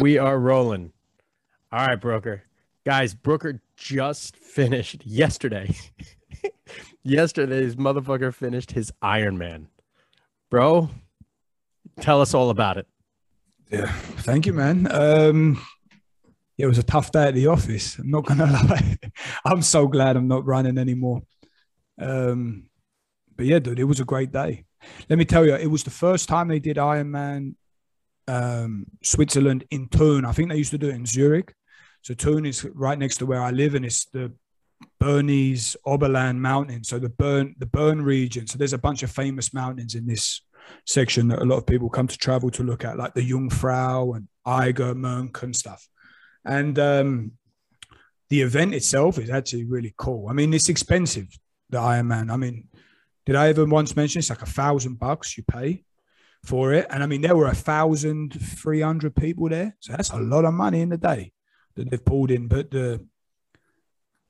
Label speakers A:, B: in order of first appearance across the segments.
A: we are rolling. All right, Brooker. Guys, Brooker just finished yesterday. Yesterday's motherfucker finished his Ironman. Bro, tell us all about it.
B: Yeah, thank you, man. Um, it was a tough day at the office. I'm not gonna lie. I'm so glad I'm not running anymore. Um, but yeah, dude, it was a great day. Let me tell you, it was the first time they did Ironman um, Switzerland in Thun. I think they used to do it in Zurich. So Thun is right next to where I live, and it's the Bernese Oberland Mountain. So the Bern the Bern region. So there's a bunch of famous mountains in this section that a lot of people come to travel to look at, like the Jungfrau and Eiger, Monk and stuff. And um, the event itself is actually really cool. I mean, it's expensive, the Ironman. I mean, did I ever once mention it's like a thousand bucks you pay for it? And I mean, there were a thousand three hundred people there, so that's a lot of money in the day that they've pulled in. But the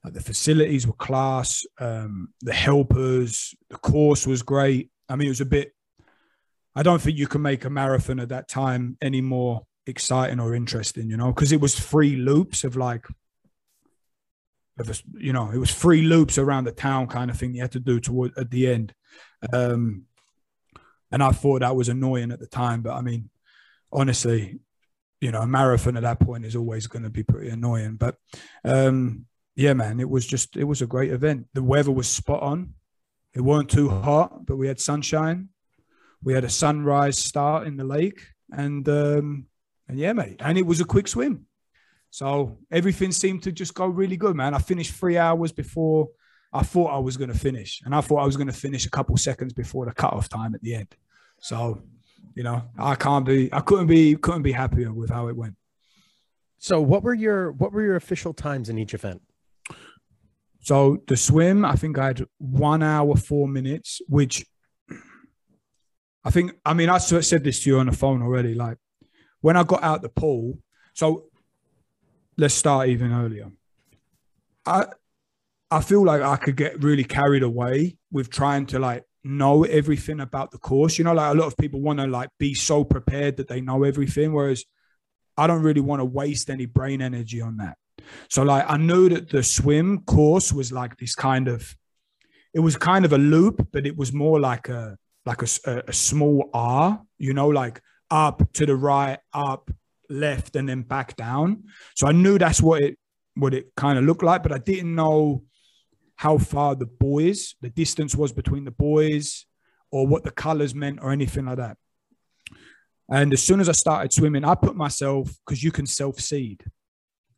B: like the facilities were class, um, the helpers, the course was great. I mean, it was a bit. I don't think you can make a marathon at that time any more exciting or interesting, you know, because it was three loops of like, you know, it was three loops around the town kind of thing you had to do toward at the end. Um, and I thought that was annoying at the time, but I mean, honestly, you know, a marathon at that point is always going to be pretty annoying. But um, yeah, man, it was just it was a great event. The weather was spot on. It weren't too hot, but we had sunshine. We had a sunrise start in the lake, and um, and yeah, mate, and it was a quick swim. So everything seemed to just go really good, man. I finished three hours before I thought I was going to finish, and I thought I was going to finish a couple seconds before the cutoff time at the end. So, you know, I can't be, I couldn't be, couldn't be happier with how it went.
A: So, what were your what were your official times in each event?
B: So the swim, I think I had one hour four minutes, which I think. I mean, I said this to you on the phone already. Like when I got out the pool. So let's start even earlier. I I feel like I could get really carried away with trying to like know everything about the course. You know, like a lot of people want to like be so prepared that they know everything, whereas I don't really want to waste any brain energy on that. So like I knew that the swim course was like this kind of it was kind of a loop, but it was more like a like a, a small R, you know, like up to the right, up, left, and then back down. So I knew that's what it what it kind of looked like, but I didn't know how far the buoys, the distance was between the buoys, or what the colors meant, or anything like that. And as soon as I started swimming, I put myself because you can self seed,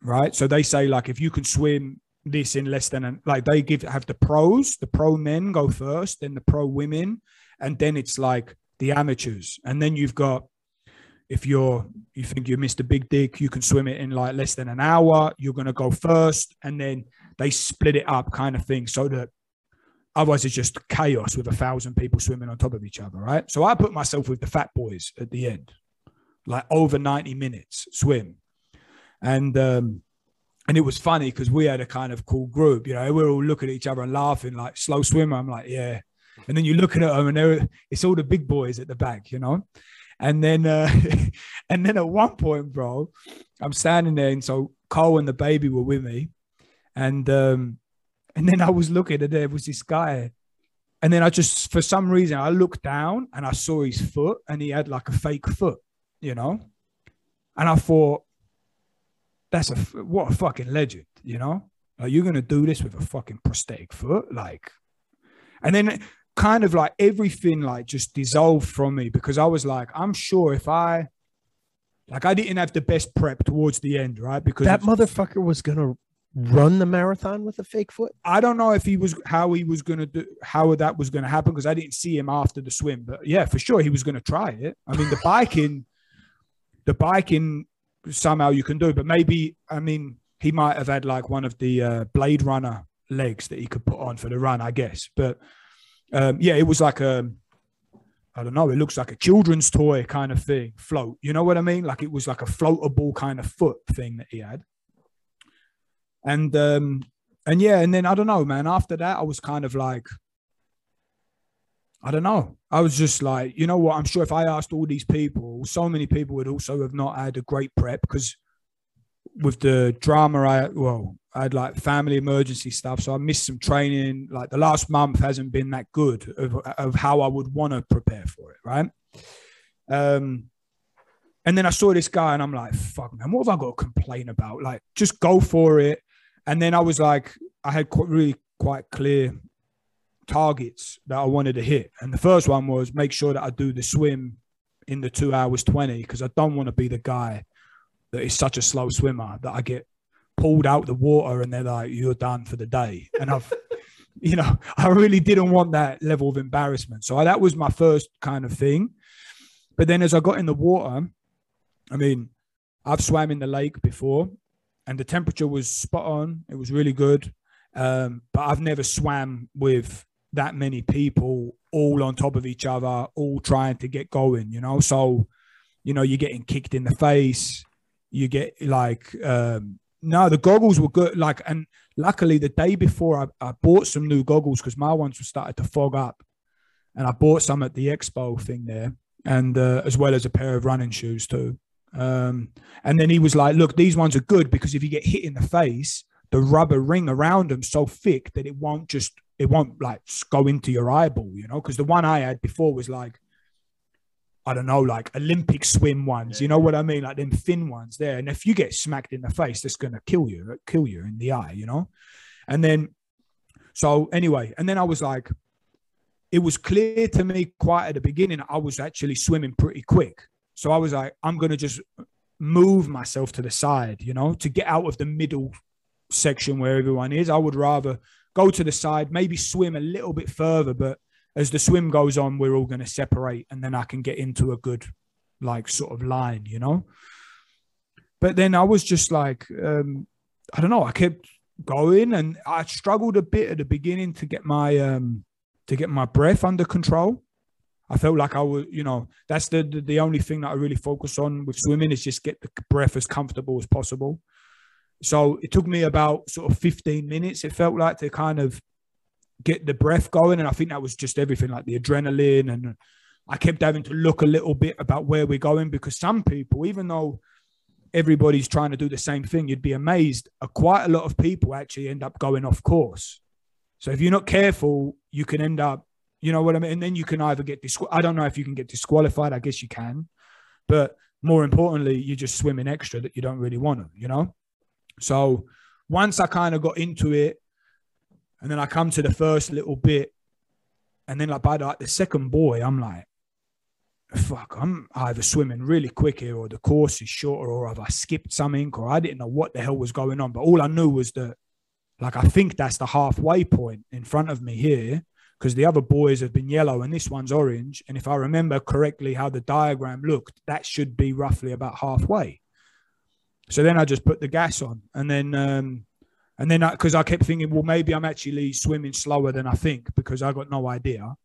B: right? So they say like if you can swim this in less than an, like they give have the pros, the pro men go first, then the pro women, and then it's like the amateurs, and then you've got if you're you think you missed a Big Dick, you can swim it in like less than an hour. You're gonna go first, and then they split it up, kind of thing, so that otherwise it's just chaos with a thousand people swimming on top of each other, right? So I put myself with the fat boys at the end, like over 90 minutes swim, and um, and it was funny because we had a kind of cool group, you know, we were all looking at each other and laughing, like slow swimmer. I'm like, yeah, and then you're looking at them and they're it's all the big boys at the back, you know. And then, uh, and then at one point, bro, I'm standing there, and so Cole and the baby were with me, and um, and then I was looking, and there was this guy, and then I just, for some reason, I looked down and I saw his foot, and he had like a fake foot, you know, and I thought, that's a what a fucking legend, you know. Like you're gonna do this with a fucking prosthetic foot, like, and then kind of like everything like just dissolved from me because I was like, I'm sure if I like I didn't have the best prep towards the end, right? Because
A: that motherfucker was gonna run the marathon with a fake foot.
B: I don't know if he was how he was gonna do how that was gonna happen because I didn't see him after the swim, but yeah, for sure he was gonna try it. I mean, the biking, the biking somehow you can do, but maybe I mean he might have had like one of the uh, Blade Runner legs that he could put on for the run, I guess, but um, yeah, it was like a, I don't know, it looks like a children's toy kind of thing, float. You know what I mean? Like it was like a floatable kind of foot thing that he had. And um, and yeah, and then I don't know, man. After that, I was kind of like, I don't know. I was just like, you know what? I'm sure if I asked all these people, so many people would also have not had a great prep because with the drama, I well, I had like family emergency stuff, so I missed some training. Like the last month hasn't been that good of, of how I would want to prepare for it, right? Um, and then I saw this guy, and I'm like, "Fuck, man, what have I got to complain about? Like, just go for it." And then I was like, I had really quite clear targets that I wanted to hit, and the first one was make sure that I do the swim in the two hours twenty because I don't want to be the guy that is such a slow swimmer that I get pulled out the water and they're like, you're done for the day. And I've, you know, I really didn't want that level of embarrassment. So that was my first kind of thing. But then as I got in the water, I mean, I've swam in the lake before and the temperature was spot on. It was really good. Um, but I've never swam with that many people all on top of each other, all trying to get going, you know? So, you know, you're getting kicked in the face. You get like, um, no, the goggles were good. Like, and luckily the day before I, I bought some new goggles because my ones were started to fog up, and I bought some at the expo thing there, and uh, as well as a pair of running shoes too. Um, and then he was like, "Look, these ones are good because if you get hit in the face, the rubber ring around them so thick that it won't just it won't like go into your eyeball, you know. Because the one I had before was like I don't know, like Olympic swim ones. Yeah. You know what I mean? Like them thin ones there. And if you get smacked in the face, that's gonna kill you, kill you in the eye, you know? And then so anyway, and then I was like, it was clear to me quite at the beginning, I was actually swimming pretty quick. So I was like, I'm gonna just move myself to the side, you know, to get out of the middle section where everyone is. I would rather go to the side, maybe swim a little bit further, but as the swim goes on, we're all going to separate and then I can get into a good, like, sort of line, you know? But then I was just like, um, I don't know, I kept going and I struggled a bit at the beginning to get my, um, to get my breath under control. I felt like I was, you know, that's the, the, the only thing that I really focus on with swimming is just get the breath as comfortable as possible. So it took me about sort of 15 minutes, it felt like, to kind of get the breath going. And I think that was just everything like the adrenaline. And I kept having to look a little bit about where we're going because some people, even though everybody's trying to do the same thing, you'd be amazed. Uh, quite a lot of people actually end up going off course. So if you're not careful, you can end up, you know what I mean? And then you can either get disqualified. I don't know if you can get disqualified. I guess you can. But more importantly, you're just swimming extra that you don't really want to, you know? So once I kind of got into it, and then I come to the first little bit, and then like by the, like the second buoy, I'm like, fuck, I'm either swimming really quick here, or the course is shorter, or have I skipped something, or I didn't know what the hell was going on. But all I knew was that, like, I think that's the halfway point in front of me here, because the other buoys have been yellow and this one's orange. And if I remember correctly how the diagram looked, that should be roughly about halfway. So then I just put the gas on, and then um, and then because I, I, kept thinking, well, maybe I'm actually swimming slower than I think because I got no idea.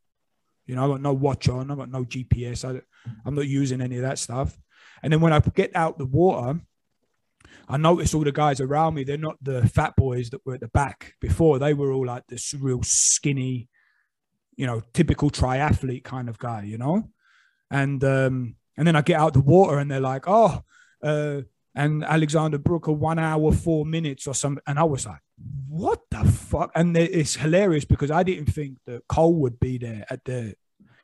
B: You know, I got no watch on, I got no GPS. I, I'm not using any of that stuff. And then when I get out the water, I notice all the guys around me, they're not the fat boys that were at the back before. They were all like this real skinny, you know, typical triathlete kind of guy, you know? And um, and then I get out the water and they're like, oh, uh, and Alexander Brooker one hour four minutes or something, and I was like, "What the fuck?" And it's hilarious because I didn't think that Cole would be there at the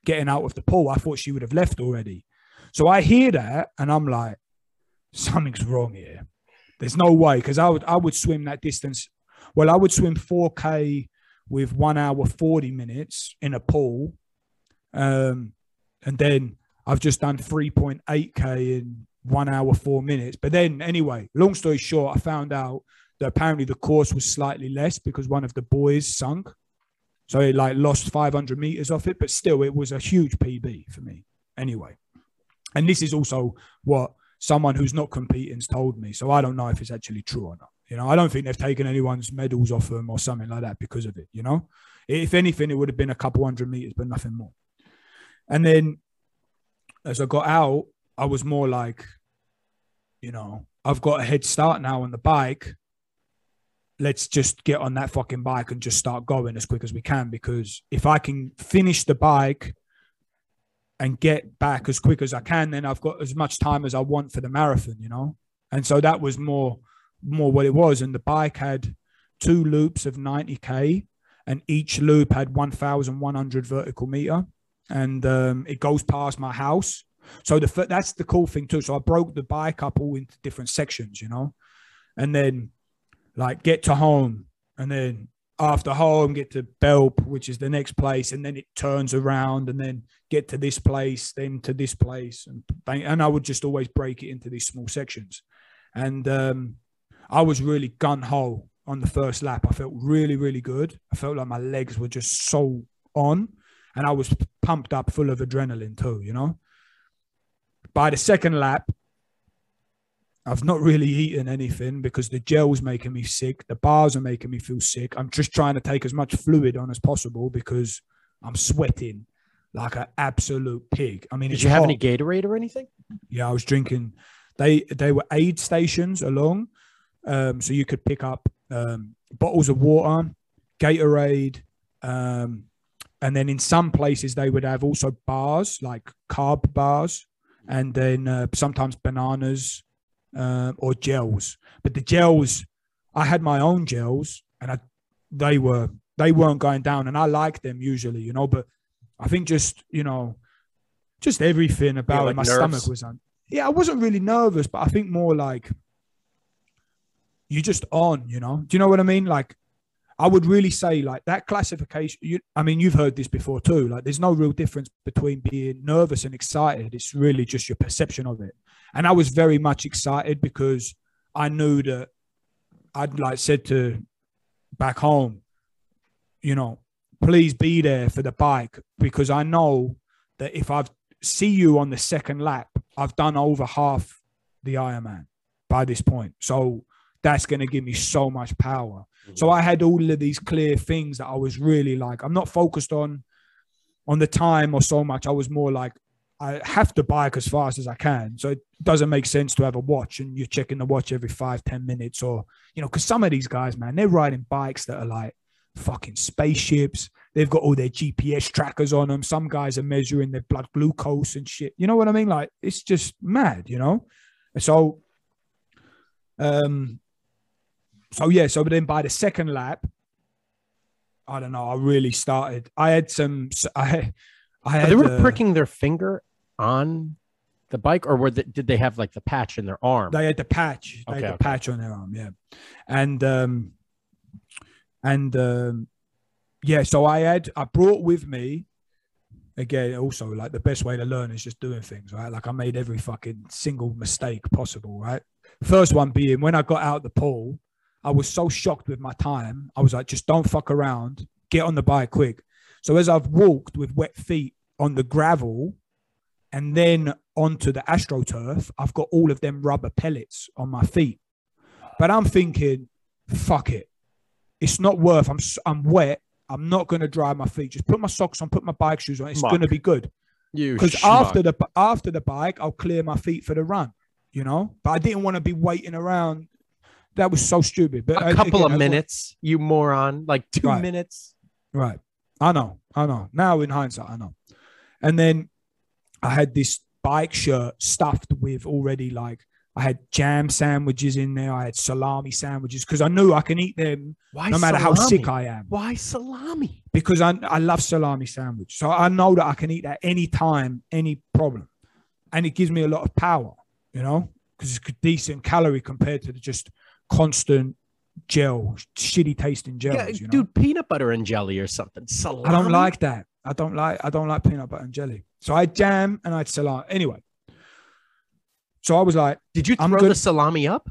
B: getting out of the pool. I thought she would have left already. So I hear that, and I'm like, "Something's wrong here." There's no way because I would I would swim that distance. Well, I would swim 4k with one hour 40 minutes in a pool, um, and then I've just done 3.8k in one hour, four minutes. But then, anyway, long story short, I found out that apparently the course was slightly less because one of the buoys sunk. So it like lost 500 meters off it, but still, it was a huge PB for me. Anyway, and this is also what someone who's not competing's told me. So I don't know if it's actually true or not. You know, I don't think they've taken anyone's medals off them or something like that because of it. You know, if anything, it would have been a couple hundred meters, but nothing more. And then as I got out, I was more like, you know, I've got a head start now on the bike. let's just get on that fucking bike and just start going as quick as we can. Because if I can finish the bike and get back as quick as I can, then I've got as much time as I want for the marathon, you know? And so that was more more what it was. And the bike had two loops of 90k, and each loop had 1,100 vertical meter, and um, it goes past my house. So the that's the cool thing too. So I broke the bike up all into different sections, you know, and then like get to home, and then after home get to Belp, which is the next place, and then it turns around, and then get to this place, then to this place, and bang, and I would just always break it into these small sections, and um, I was really gun ho on the first lap. I felt really, really good. I felt like my legs were just so on, and I was pumped up, full of adrenaline too. You know. By the second lap, I've not really eaten anything because the gel's making me sick. The bars are making me feel sick. I'm just trying to take as much fluid on as possible because I'm sweating like an absolute pig. I mean,
A: did you have any Gatorade or anything?
B: Yeah, I was drinking. They they were aid stations along, um, so you could pick up um, bottles of water, Gatorade, um, and then in some places they would have also bars like carb bars, and then uh, sometimes bananas uh, or gels. But the gels, I had my own gels, and I, they were they weren't going down, and I like them usually, you know. But I think just you know, just everything about yeah, like it, my nerves. stomach was on. Yeah, I wasn't really nervous, but I think more like you're just on. You know, do you know what I mean? Like I would really say like that classification. You, I mean, you've heard this before too. Like, there's no real difference between being nervous and excited. It's really just your perception of it. And I was very much excited because I knew that I'd like said to back home, you know, please be there for the bike because I know that if I've see you on the second lap, I've done over half the Ironman by this point. So that's going to give me so much power. Mm-hmm. So I had all of these clear things that I was really like, I'm not focused on on the time or so much. I was more like, I have to bike as fast as I can. So it doesn't make sense to have a watch and you're checking the watch every five, ten minutes or, you know, because some of these guys, man, they're riding bikes that are like fucking spaceships. They've got all their GPS trackers on them. Some guys are measuring their blood glucose and shit. You know what I mean? Like it's just mad, you know? So um so yeah, so then by the second lap, I don't know. I really started. I had some. I, I had.
A: They were uh, pricking their finger on the bike, or were they, did they have like the patch in their arm?
B: They had the patch. They okay, had the okay. patch on their arm. Yeah, and um, and um, yeah. So I had. I brought with me. Again, also like the best way to learn is just doing things, right? Like I made every fucking single mistake possible, right? First one being when I got out the pool, I was so shocked with my time. I was like, just don't fuck around. Get on the bike quick. So as I've walked with wet feet on the gravel and then onto the astroturf, I've got all of them rubber pellets on my feet. But I'm thinking, fuck it. It's not worth. I'm I'm wet. I'm not going to dry my feet. Just put my socks on, put my bike shoes on. It's going to be good.
A: You
B: because after the after the bike, I'll clear my feet for the run. You know, but I didn't want to be waiting around that was so stupid. But
A: a uh, couple again, of minutes, you moron, like two right. minutes.
B: Right. I know. I know. Now in hindsight, I know. And then I had this bike shirt stuffed with already like I had jam sandwiches in there. I had salami sandwiches because I knew I can eat them Why no matter salami? how sick I am.
A: Why salami?
B: Because I, I love salami sandwich. So I know that I can eat that any time, any problem. And it gives me a lot of power, you know, because it's decent calorie compared to the just constant gel, shitty tasting gels. Yeah, you know?
A: dude, peanut butter and jelly or something. Salami?
B: I don't like that. I don't like. I don't like peanut butter and jelly. So I jam and I had salami. Anyway, so I was like,
A: "Did you throw the salami up?"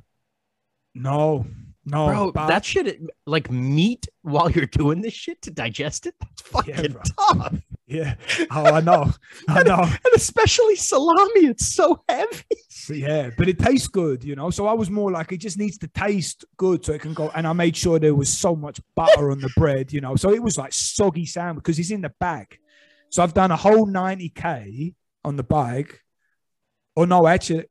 B: No, no,
A: bro. But... That shit, like meat, while you're doing this shit to digest it. That's fucking yeah, tough.
B: Yeah. Oh, I know. I know.
A: and, especially salami, it's so heavy.
B: Yeah, but it tastes good, you know. So I was more like, it just needs to taste good so it can go. And I made sure there was so much butter on the bread, you know. So it was like soggy sandwich because it's in the bag. So I've done a whole 90K on the bike. Or no, actually,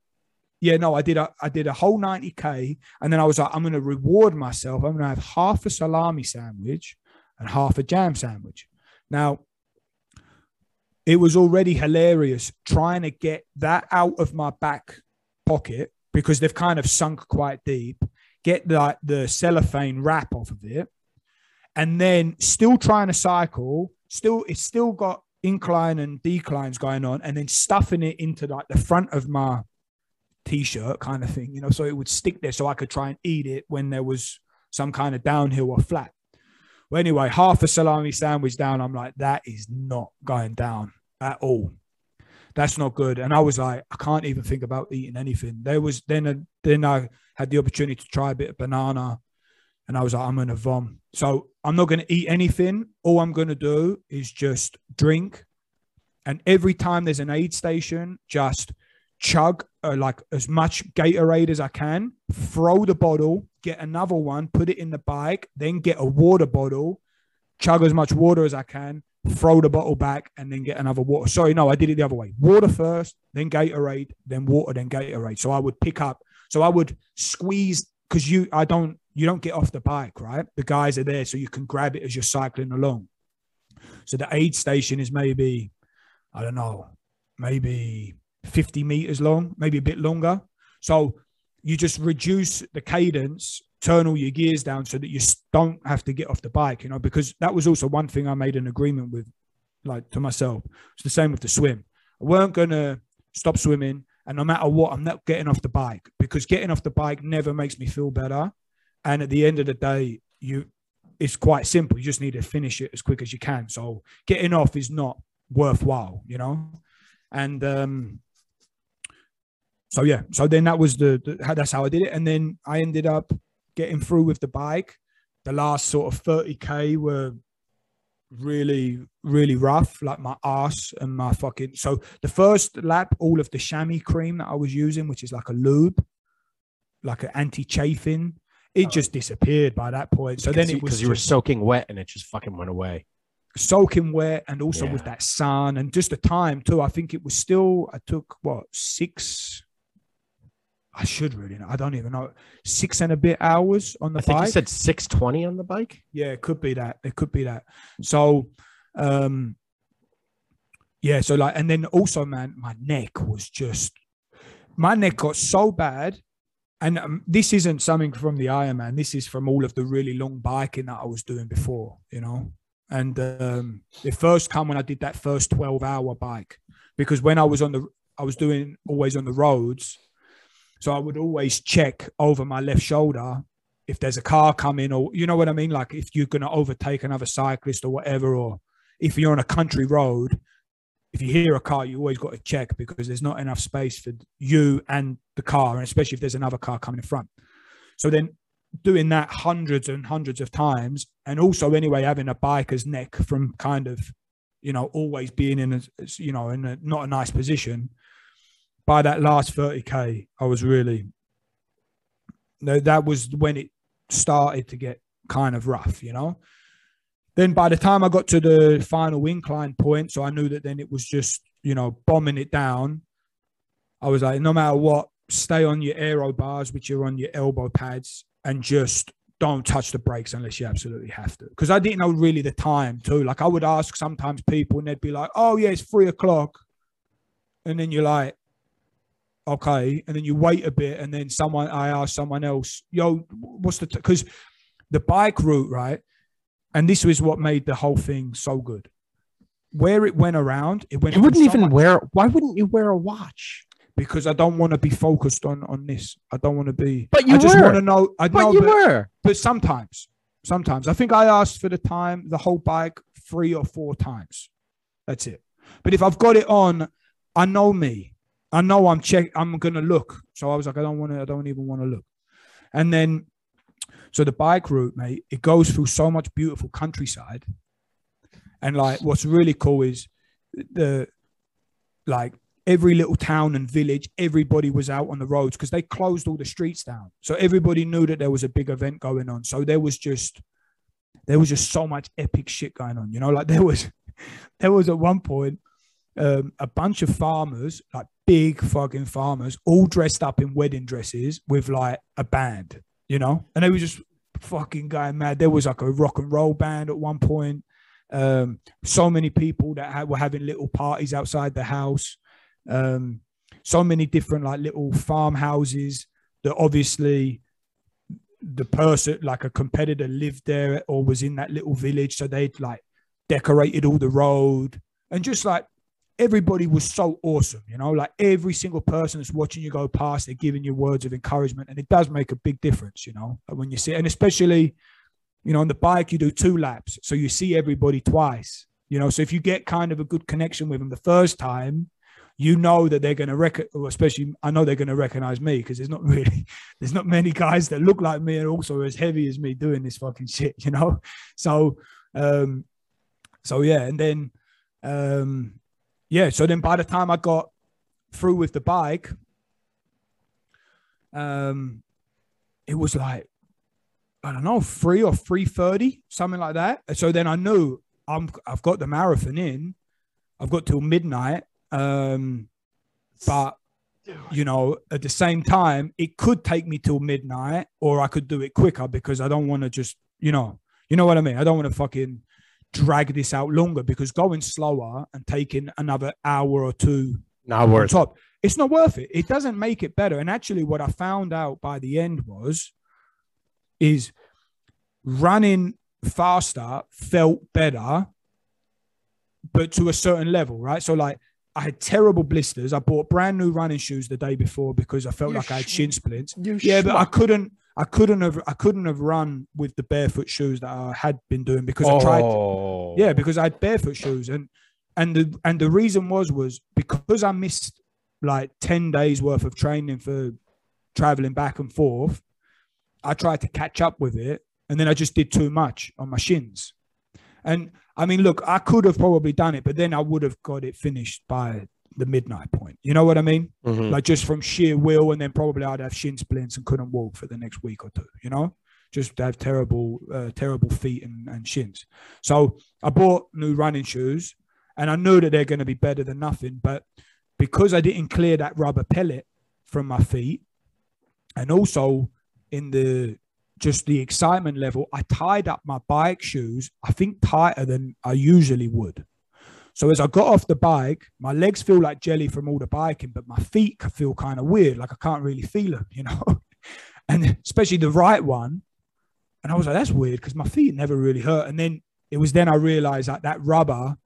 B: yeah, no, I did a I did a whole 90k, and then I was like, I'm gonna reward myself. I'm gonna have half a salami sandwich and half a jam sandwich. Now, it was already hilarious trying to get that out of my back pocket because they've kind of sunk quite deep. Get the the cellophane wrap off of it, and then still trying to cycle. Still, it's still got incline and declines going on, and then stuffing it into like the front of my t-shirt kind of thing, you know, so it would stick there so I could try and eat it when there was some kind of downhill or flat. Well, anyway, half a salami sandwich down, I'm like, that is not going down at all. That's not good. And I was like, I can't even think about eating anything. There was then a, then I had the opportunity to try a bit of banana, and I was like, I'm gonna vom. So I'm not gonna eat anything. All I'm gonna do is just drink. And every time there's an aid station, just chug uh, like as much Gatorade as I can, throw the bottle, get another one, put it in the bike, then get a water bottle, chug as much water as I can, throw the bottle back, and then get another water. Sorry, no, I did it the other way. Water first, then Gatorade, then water, then Gatorade. So I would pick up, so I would squeeze because you, I don't, you don't get off the bike, right? The guys are there, so you can grab it as you're cycling along. So the aid station is maybe, I don't know, maybe 50 meters long, maybe a bit longer. So you just reduce the cadence, turn all your gears down so that you don't have to get off the bike, you know, because that was also one thing I made an agreement with, like to myself. It's the same with the swim. I weren't going to stop swimming. And no matter what, I'm not getting off the bike because getting off the bike never makes me feel better. And at the end of the day, you it's quite simple. You just need to finish it as quick as you can. So getting off is not worthwhile, you know. And um, so yeah, so then that was the, the that's how I did it, and then I ended up getting through with the bike. The last sort of 30k were really really rough like my ass and my fucking so the first lap all of the chamois cream that i was using which is like a lube like an anti-chafing it oh. just disappeared by that point so then it was
A: because you were soaking wet and it just fucking went away
B: soaking wet and also yeah. with that sun and just the time too i think it was still i took what six I should really know. I don't even know. Six and a bit hours on the I
A: think
B: bike.
A: you said 620 on the bike.
B: Yeah, it could be that. It could be that. So, um, yeah. So like, and then also, man, my neck was just, my neck got so bad. And um, this isn't something from the Ironman. This is from all of the really long biking that I was doing before, you know. And um, it first come when I did that first 12 hour bike, because when I was on the, I was doing always on the roads so I would always check over my left shoulder if there's a car coming, or you know what I mean? Like if you're to overtake another cyclist or whatever, or if you're on a country road, if you hear a car, you always got to check because there's not enough space for you and the car, and especially if there's another car coming in front. So then doing that hundreds and hundreds of times, and also anyway having a biker's neck from kind of, you know, always being in a, you know, in a not a nice position by that last 30k, I was really no, that was when it started to get kind of rough, you know. Then by the time I got to the final incline point, so I knew that then it was just, you know, bombing it down. I was like, no matter what, stay on your aero bars, which are on your elbow pads, and just don't touch the brakes unless you absolutely have to. Because I didn't know really the time too. Like I would ask sometimes people, and they'd be like, "Oh yeah, it's three o'clock," and then you're like, okay, and then you wait a bit, and then someone I ask someone else, yo, what's the because t-? the bike route, right? And this was what made the whole thing so good. Where it went around, it went.
A: You wouldn't even wear. Why wouldn't you wear a watch?
B: Because I don't want to be focused on on this. I don't want to be.
A: But you
B: I just
A: were.
B: want to know. I
A: but
B: know,
A: you were.
B: But sometimes, sometimes I think I asked for the time, the whole bike, three or four times. That's it. But if I've got it on, I know me. I know I'm check. I'm gonna look. So I was like, I don't want to. I don't even want to look. And then, so the bike route, mate, it goes through so much beautiful countryside. And like, what's really cool is the like every little town and village, everybody was out on the roads because they closed all the streets down. So everybody knew that there was a big event going on. So there was just there was just so much epic shit going on. You know, like there was there was at one point um, a bunch of farmers, like big fucking farmers, all dressed up in wedding dresses with like a band, you know, and they were just fucking going mad. There was like a rock and roll band at one point. Um, so many people that had, were having little parties outside the house. Um, so many different like little farmhouses that obviously the person like a competitor lived there or was in that little village so they'd like decorated all the road and just like everybody was so awesome you know? Like every single person that's watching you go past they're giving you words of encouragement and it does make a big difference you know? When you see and especially you know on the bike you do two laps so you see everybody twice you know? So if you get kind of a good connection with them the first time you know that they're going to rec especially I know they're going to recognize me because there's not really there's not many guys that look like me and also as heavy as me doing this fucking shit, you know. So um so yeah, and then um yeah, so then by the time I got through with the bike, um it was like I don't know, three or three thirty, something like that. So then I knew I'm I've got the marathon in. I've got till midnight um, but you know, at the same time, it could take me till midnight, or I could do it quicker because I don't want to just, you know, you know what I mean. I don't want to fucking drag this out longer because going slower and taking another hour or two
A: not worth
B: top, it's not worth it. It doesn't make it better. And actually, what I found out by the end was, is running faster felt better, but to a certain level, right? So like I had terrible blisters. I bought brand new running shoes the day before because I felt
A: You
B: like I had shin splints.
A: You
B: Yeah, but I couldn't. I couldn't have. I couldn't have run with the barefoot shoes that I had been doing because I tried.
A: Oh.
B: Yeah, because I had barefoot shoes, and and the and the reason was was because I missed like ten days worth of training for traveling back and forth. I tried to catch up with it, and then I just did too much on my shins. And I mean, look, I could have probably done it, but then I would have got it finished by the midnight point. You know what I mean?
A: Mhm.
B: Like just from sheer will, and then probably I'd have shin splints and couldn't walk for the next week or two. You know, just have terrible, uh, terrible feet and, and shins. So I bought new running shoes, and I knew that they're going to be better than nothing. But because I didn't clear that rubber pellet from my feet, and also in the just the excitement level, I tied up my bike shoes, I think tighter than I usually would. So as I got off the bike, my legs feel like jelly from all the biking, but my feet feel kind of weird, like I can't really feel them, you know. and especially the right one, and I was like, that's weird because my feet never really hurt. And then it was then I realized that that rubber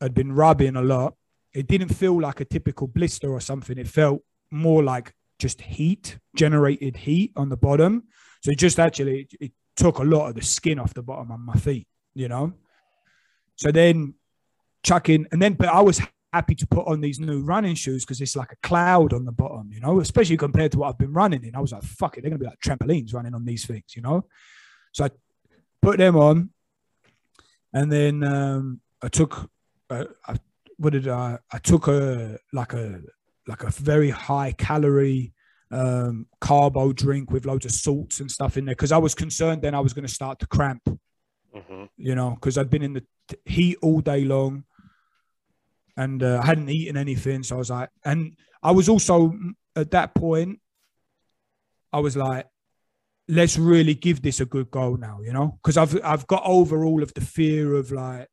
B: had been rubbing a lot. It didn't feel like a typical blister or something. It felt more like just heat, generated heat on the bottom. So it just actually it, it took a lot of the skin off the bottom of my feet, you know. So then chucking, and then but I was happy to put on these new running shoes because it's like a cloud on the bottom, you know, especially compared to what I've been running in. I was like, fuck it, they're gonna be like trampolines running on these things, you know. So I put them on, and then um, I took, uh, I, what did I? I took a like a like a very high calorie um carbo drink with loads of salts and stuff in there because I was concerned then I was going to start to cramp,
A: Mhm.
B: you know, because I'd been in the t- heat all day long and uh, I hadn't eaten anything. So I was like, and I was also at that point, I was like, let's really give this a good go now, you know, because I've I've got over all of the fear of like,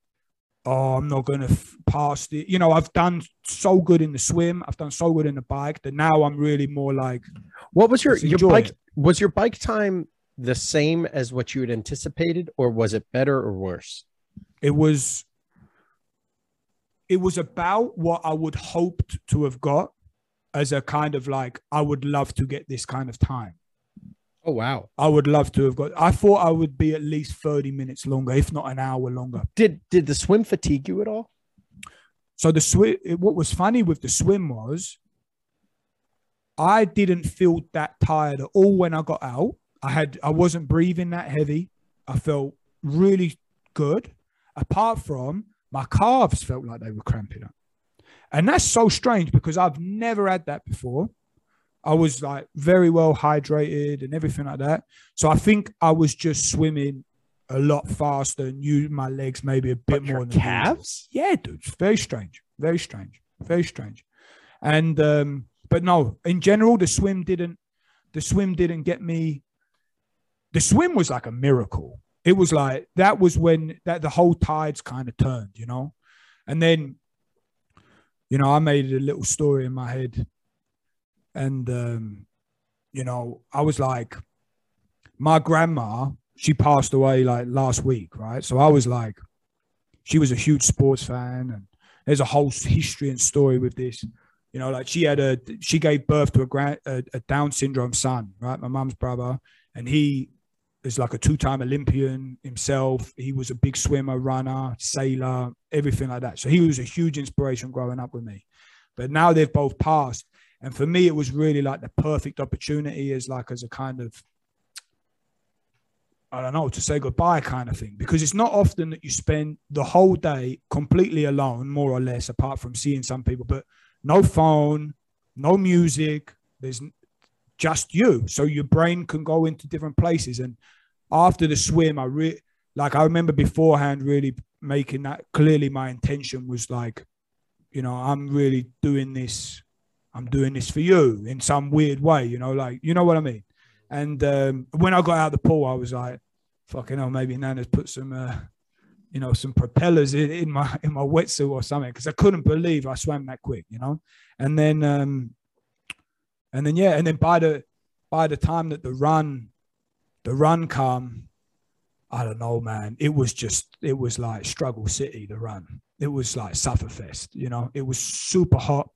B: oh, I'm not gonna f- pass it. You know, I've done so good in the swim, I've done so good in the bike that now I'm really more like,
A: What was your your bike?
B: it.
A: Was your bike time the same as what you had anticipated, or was it better or worse?
B: it was it was about what I would hoped to have got as a kind of like I would love to get this kind of time.
A: Oh wow!
B: I would love to have got I thought I would be at least 30 minutes longer, if not an hour longer.
A: Did did the swim fatigue you at all?
B: So the swim what was funny with the swim was I didn't feel that tired at all when I got out. I had I wasn't breathing that heavy. I felt really good. Apart from my calves felt like they were cramping up. And that's so strange because I've never had that before. I was like very well hydrated and everything like that. So I think I was just swimming a lot faster and used my legs maybe a bit
A: But
B: more than usual.
A: calves?
B: Yeah, dude, it's very strange. very strange, very strange. And um, but no, in general, the swim didn't. The swim didn't get me. The swim was like a miracle. It was like that was when that the whole tides kind of turned, you know. And then, you know, I made a little story in my head, and um, you know, I was like, my grandma, she passed away like last week, right? So I was like, she was a huge sports fan, and there's a whole history and story with this. You know, like she had a, she gave birth to a grand, a, a Down syndrome son, right? My mom's brother, and he is like a two-time Olympian himself. He was a big swimmer, runner, sailor, everything like that. So he was a huge inspiration growing up with me. But now they've both passed, and for me, it was really like the perfect opportunity as like as a kind of I don't know, to say goodbye kind of thing. Because it's not often that you spend the whole day completely alone, more or less, apart from seeing some people, but no phone, no music, there's just you. So your brain can go into different places. And after the swim, I really, like, I remember beforehand really making that clearly my intention was like, you know, I'm really doing this. I'm doing this for you in some weird way, you know, like, you know what I mean? And um, when I got out of the pool, I was like, fucking hell, maybe Nana's put some, uh, you know, some propellers in, in my in my wetsuit or something because I couldn't believe I swam that quick, you know. And then, um, and then yeah, and then by the by the time that the run, the run come, I don't know, man. It was just it was like struggle city. The run, it was like Sufferfest, you know. It was super hot.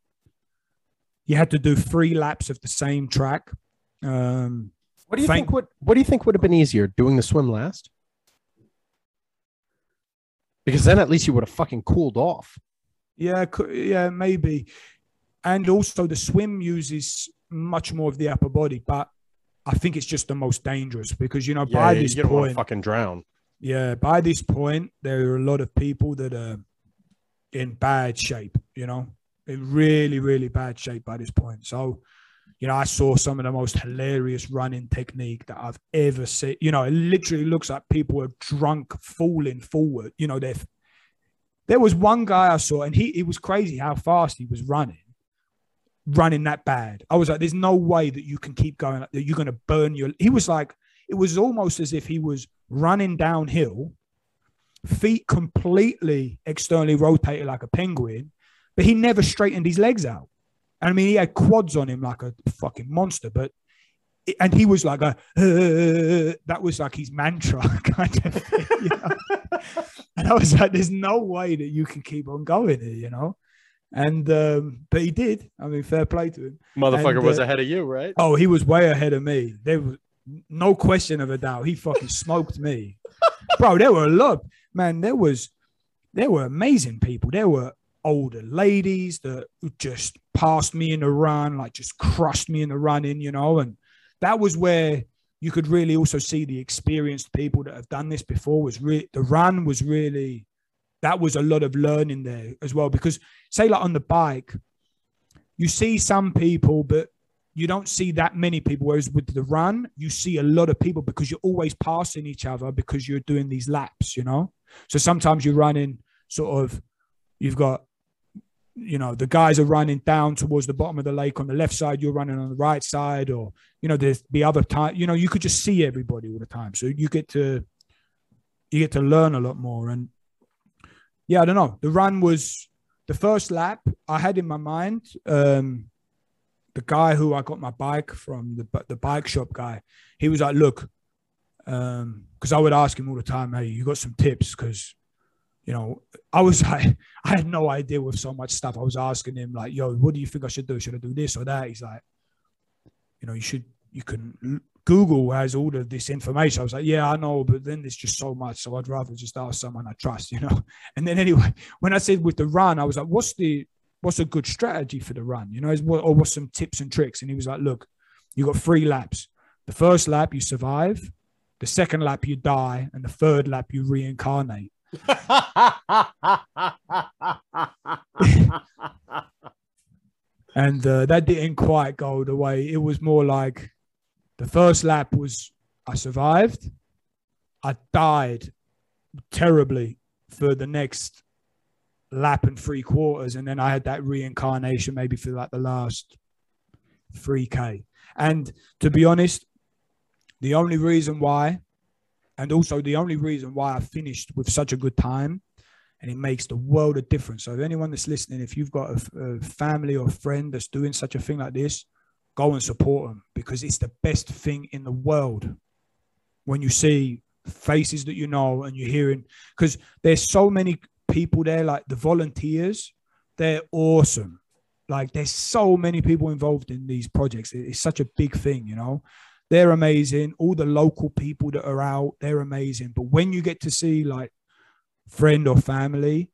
B: You had to do three laps of the same track. Um,
A: What do you
B: Thank-
A: think would What do you think would have been easier, doing the swim last? Because then at least you would have fucking cooled off.
B: Yeah, yeah, maybe. And also the swim uses much more of the upper body, but I think it's just the most dangerous because you know by
A: you,
B: this
A: you don't
B: point,
A: fucking drown.
B: yeah, by this point there are a lot of people that are in bad shape. You know, in really, really bad shape by this point. So, you know, I saw some of the most hilarious running technique that I've ever seen. You know, it literally looks like people are drunk, falling forward. You know, they're there was one guy I saw, and he it was crazy how fast he was running, running that bad. I was like, "There's no way that you can keep going. That you're going to burn your." He was like, it was almost as if he was running downhill, feet completely externally rotated like a penguin, but he never straightened his legs out. And I mean, he had quads on him like a fucking monster, but and he was like a "Uh," that was like his mantra kind of you know? and I was like, there's no way that you can keep on going here, you know. And um, but he did. I mean, fair play to him.
A: Motherfucker
B: And,
A: was
B: uh,
A: ahead of you, right?
B: Oh, he was way ahead of me. There was no question of a doubt. He fucking smoked me, bro. There were a lot, man. There was, there were amazing people. There were older ladies that just passed me in the run, like just crushed me in the running, you know. And that was where you could really also see the experienced people that have done this before. Was really the run was really that was a lot of learning there as well. Because say like on the bike, you see some people, but you don't see that many people. Whereas with the run, you see a lot of people because you're always passing each other because you're doing these laps, you know? So sometimes you're running sort of, you've got, you know, the guys are running down towards the bottom of the lake on the left side, you're running on the right side, or, you know, there's the other time, you know, you could just see everybody all the time. So you get to, you get to learn a lot more. And yeah, I don't know. The run was the first lap I had in my mind. Um, the guy who I got my bike from, the the bike shop guy, he was like, "Look," because I would ask him all the time, "Hey, you got some tips?" Because you know, I was like, I had no idea with so much stuff. I was asking him like, "Yo, what do you think I should do? Should I do this or that?" He's like, "You know, you should. You can." Google has all of this information. I was like, yeah, I know, but then there's just so much. So I'd rather just ask someone I trust, you know. And then anyway, when I said with the run, I was like, what's the what's a good strategy for the run? You know, or what's some tips and tricks? And he was like, look, you got three laps. The first lap you survive, the second lap you die, and the third lap you reincarnate. And uh, that didn't quite go the way it was more like the first lap was I survived. I died terribly for the next lap and three quarters, and then I had that reincarnation maybe for like the last three k. And to be honest, the only reason why, and also the only reason why I finished with such a good time, and it makes the world of difference. So, if anyone that's listening, if you've got a, a family or a friend that's doing such a thing like this, go and support them because it's the best thing in the world when you see faces that you know and you're hearing because there's so many people there like the volunteers they're awesome. Like there's so many people involved in these projects. It's such a big thing you know? They're amazing. All the local people that are out they're amazing. But when you get to see like friend or family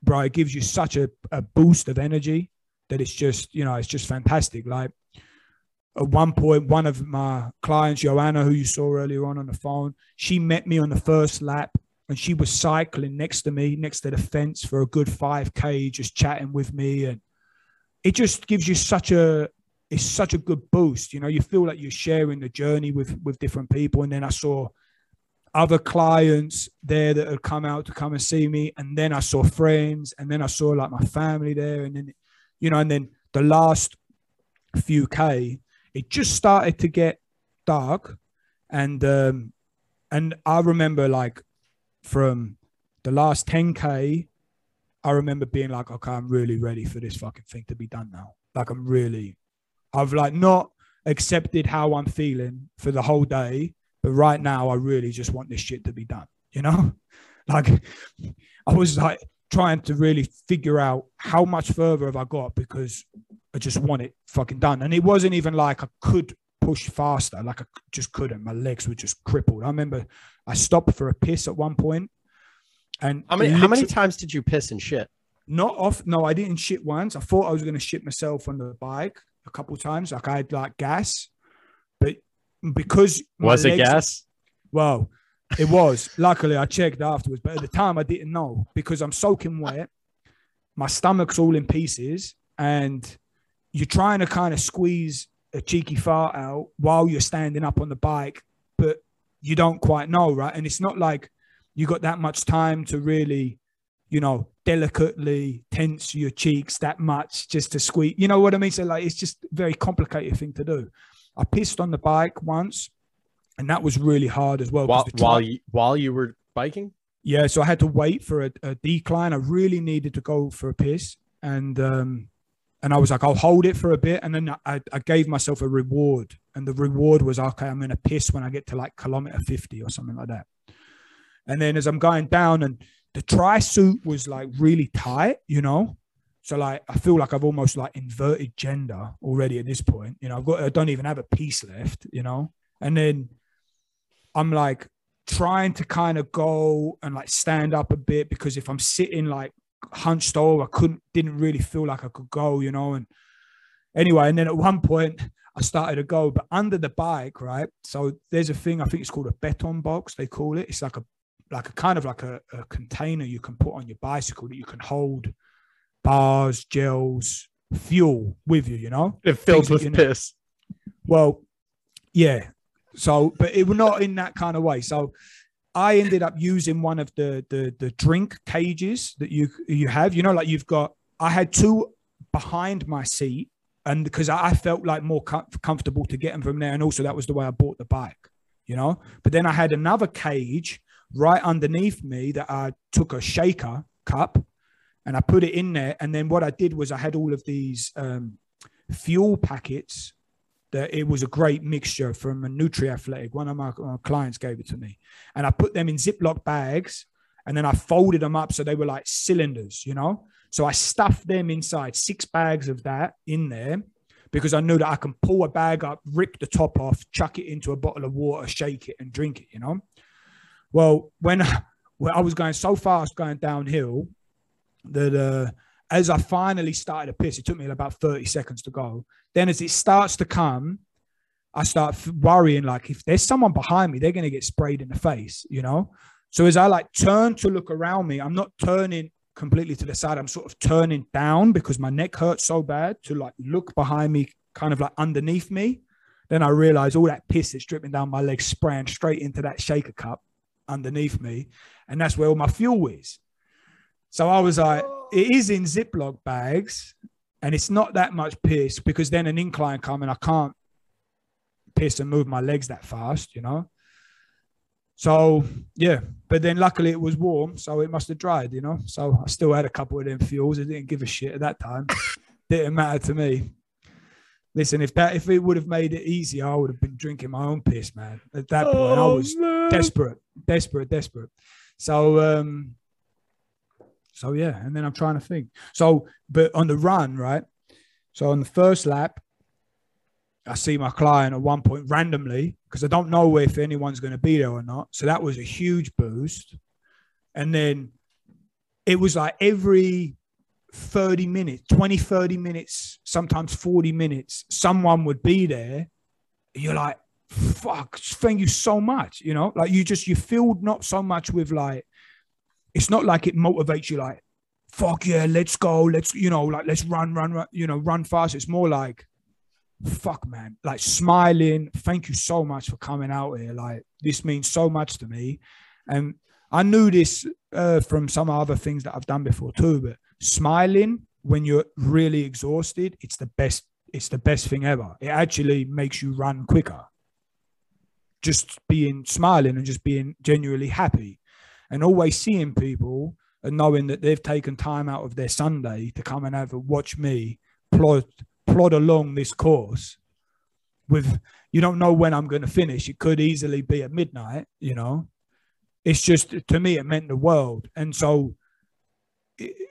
B: bro it gives you such a, a boost of energy that it's just you know it's just fantastic. Like at one point, one of my clients, Joanna, who you saw earlier on on the phone, she met me on the first lap and she was cycling next to me, next to the fence for a good 5K, just chatting with me. And it just gives you such a, it's such a good boost. You know, you feel like you're sharing the journey with, with different people. And then I saw other clients there that had come out to come and see me. And then I saw friends and then I saw like my family there. And then, you know, and then the last few K, it just started to get dark, and um, and I remember like from the last 10k, I remember being like, okay, I'm really ready for this fucking thing to be done now. Like I'm really, I've like not accepted how I'm feeling for the whole day, but right now I really just want this shit to be done. You know, like I was like trying to really figure out how much further have I got because I just want it fucking done. And it wasn't even like I could push faster, like I just couldn't. My legs were just crippled. I remember I stopped for a piss at one point. And
A: how many how many times did you piss and shit?
B: Not off. No, I didn't shit once. I thought I was gonna shit myself on the bike a couple times. Like I had like gas, but because
A: was it gas?
B: Well, it was. Luckily, I checked afterwards, but at the time I didn't know because I'm soaking wet. My stomach's all in pieces, and you're trying to kind of squeeze a cheeky fart out while you're standing up on the bike, but you don't quite know, right? And it's not like you got that much time to really, you know, delicately tense your cheeks that much just to squeeze. You know what I mean? So like, it's just a very complicated thing to do. I pissed on the bike once, and that was really hard as well.
A: While while you, while you were biking.
B: Yeah, so I had to wait for a, a decline. I really needed to go for a piss, and um, and I was like, I'll hold it for a bit. And then I, I gave myself a reward. And the reward was, okay, I'm going to piss when I get to like kilometer 50 or something like that. And then as I'm going down, and the tri suit was like really tight, you know? So like, I feel like I've almost like inverted gender already at this point. You know, I've got, I don't even have a piece left, you know? And then I'm like trying to kind of go and like stand up a bit because if I'm sitting like hunched over. I couldn't, didn't really feel like I could go, you know. And anyway, and then at one point I started to go, but under the bike, right? So there's a thing I think it's called a bento box. They call it. It's like a like a kind of like a, a container you can put on your bicycle that you can hold bars, gels, fuel with you. You know,
A: it fills with piss.
B: Well, yeah. So, but it was not in that kind of way. So I ended up using one of the the the drink cages that you you have. You know, like you've got. I had two behind my seat, and because I felt like more com- comfortable to get them from there, and also that was the way I bought the bike. You know, but then I had another cage right underneath me that I took a shaker cup and I put it in there. And then what I did was I had all of these um, fuel packets that it was a great mixture from a Nutri Athletic. One of my, my, clients gave it to me, and I put them in Ziploc bags, and then I folded them up so they were like cylinders, you know. So I stuffed them inside six bags of that in there because I knew that I can pull a bag up, rip the top off, chuck it into a bottle of water, shake it, and drink it, you know. Well, when when I was going so fast going downhill that uh, as I finally started to piss, it took me about 30 seconds to go. Then as it starts to come, I start worrying like if there's someone behind me, they're going to get sprayed in the face, you know? So as I like turn to look around me, I'm not turning completely to the side. I'm sort of turning down because my neck hurts so bad to like look behind me, kind of like underneath me. Then I realize all that piss that's dripping down my legs spraying straight into that shaker cup underneath me. And that's where all my fuel is. So I was like, it is in Ziploc bags, and it's not that much piss because then an incline come and I can't piss and move my legs that fast, you know. So yeah, but then luckily it was warm, so it must have dried, you know. So I still had a couple of them fuels. I didn't give a shit at that time. didn't matter to me. Listen, if that if it would have made it easier, I would have been drinking my own piss, man. At that point, I
A: Oh,
B: was
A: man.
B: desperate, desperate, desperate. So um, so yeah, and then I'm trying to think. So, but on the run, right? So on the first lap, I see my client at one point randomly because I don't know if anyone's going to be there or not. So that was a huge boost. And then it was like every 30 minutes, 20, 30 minutes, sometimes 40 minutes, someone would be there. You're like, fuck, thank you so much. You know, like you just, you filled not so much with like, it's not like it motivates you like, fuck yeah, let's go. Let's, you know, like, let's run, run, run, you know, run fast. It's more like, fuck man like smiling thank you so much for coming out here like this means so much to me and i knew this uh, from some other things that i've done before too but smiling when you're really exhausted it's the best it's the best thing ever it actually makes you run quicker just being smiling and just being genuinely happy and always seeing people and knowing that they've taken time out of their sunday to come and have a watch me plod plod along this course with you don't know when I'm going to finish. It could easily be at midnight, you know. It's just to me it meant the world. And so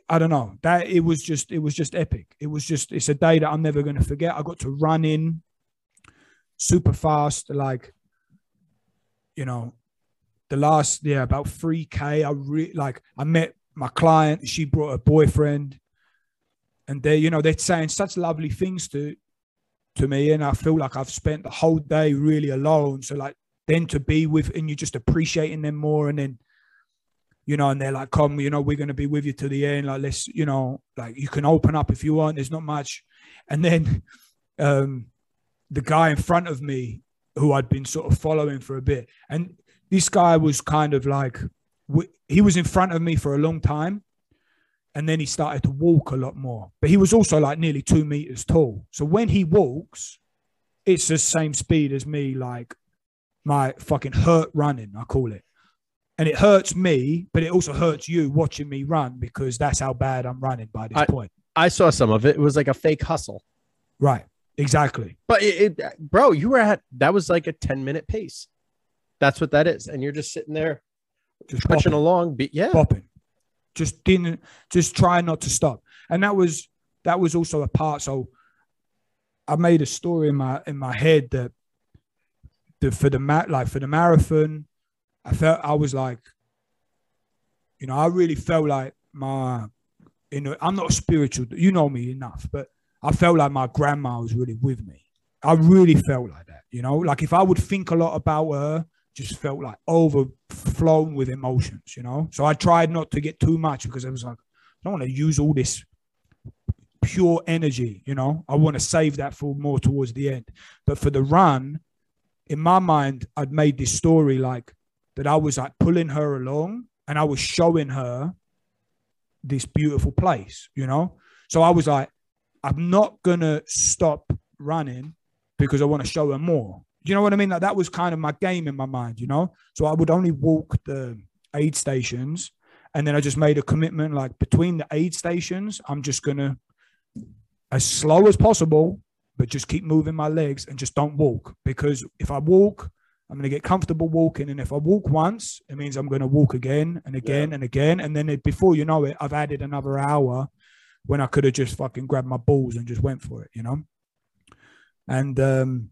B: I don't know. That it was just it was just epic. It was just it's a day that I'm never going to forget. I got to run in super fast like you know the last yeah about 3k I re- like I met my client she brought a boyfriend and they you know they're saying such lovely things to to me and i feel like i've spent the whole day really alone so like then to be with and you're just appreciating them more and then you know and they're like come you know we're going to be with you to the end like let's you know like you can open up if you want there's not much. And then um the guy in front of me who i'd been sort of following for a bit and this guy was kind of like he was in front of me for a long time and then he started to walk a lot more. But he was also like nearly two meters tall. So when he walks, it's the same speed as me, like my fucking hurt running, I call it. And it hurts me, but it also hurts you watching me run because that's how bad I'm running by this
A: I-
B: point.
A: I saw some of it. It was like a fake hustle.
B: Right. Exactly.
A: But it, it, bro, you were at that was like a 10 minute pace. That's what that is. And you're just sitting there
B: Just bopping,
A: along. Yeah.
B: bopping. Just didn't just try not to stop. And that was that was also a part. So I made a story in my in my head that the for the mat like for the marathon, I felt I was like, you know, I really felt like my you know, I'm not spiritual, you know me enough, but I felt like my grandma was really with me. I really felt like that, you know, like if I would think a lot about her, just felt like overflown with emotions, you know. So I tried not to get too much because I was like, I don't want to use all this pure energy, you know. I want to save that for more towards the end. But for the run, in my mind, I'd made this story like that I was like pulling her along and I was showing her this beautiful place, you know. So I was like, I'm not gonna stop running because I want to show her more. You know what I mean? Like that was kind of my game in my mind, you know. So I would only walk the aid stations, and then I just made a commitment like between the aid stations, I'm just gonna as slow as possible, but just keep moving my legs and just don't walk because if I walk, I'm gonna get comfortable walking, and if I walk once, it means I'm gonna walk again and again and again, and then it, before you know it, I've added another hour when I could have just fucking grabbed my balls and just went for it, you know. And um,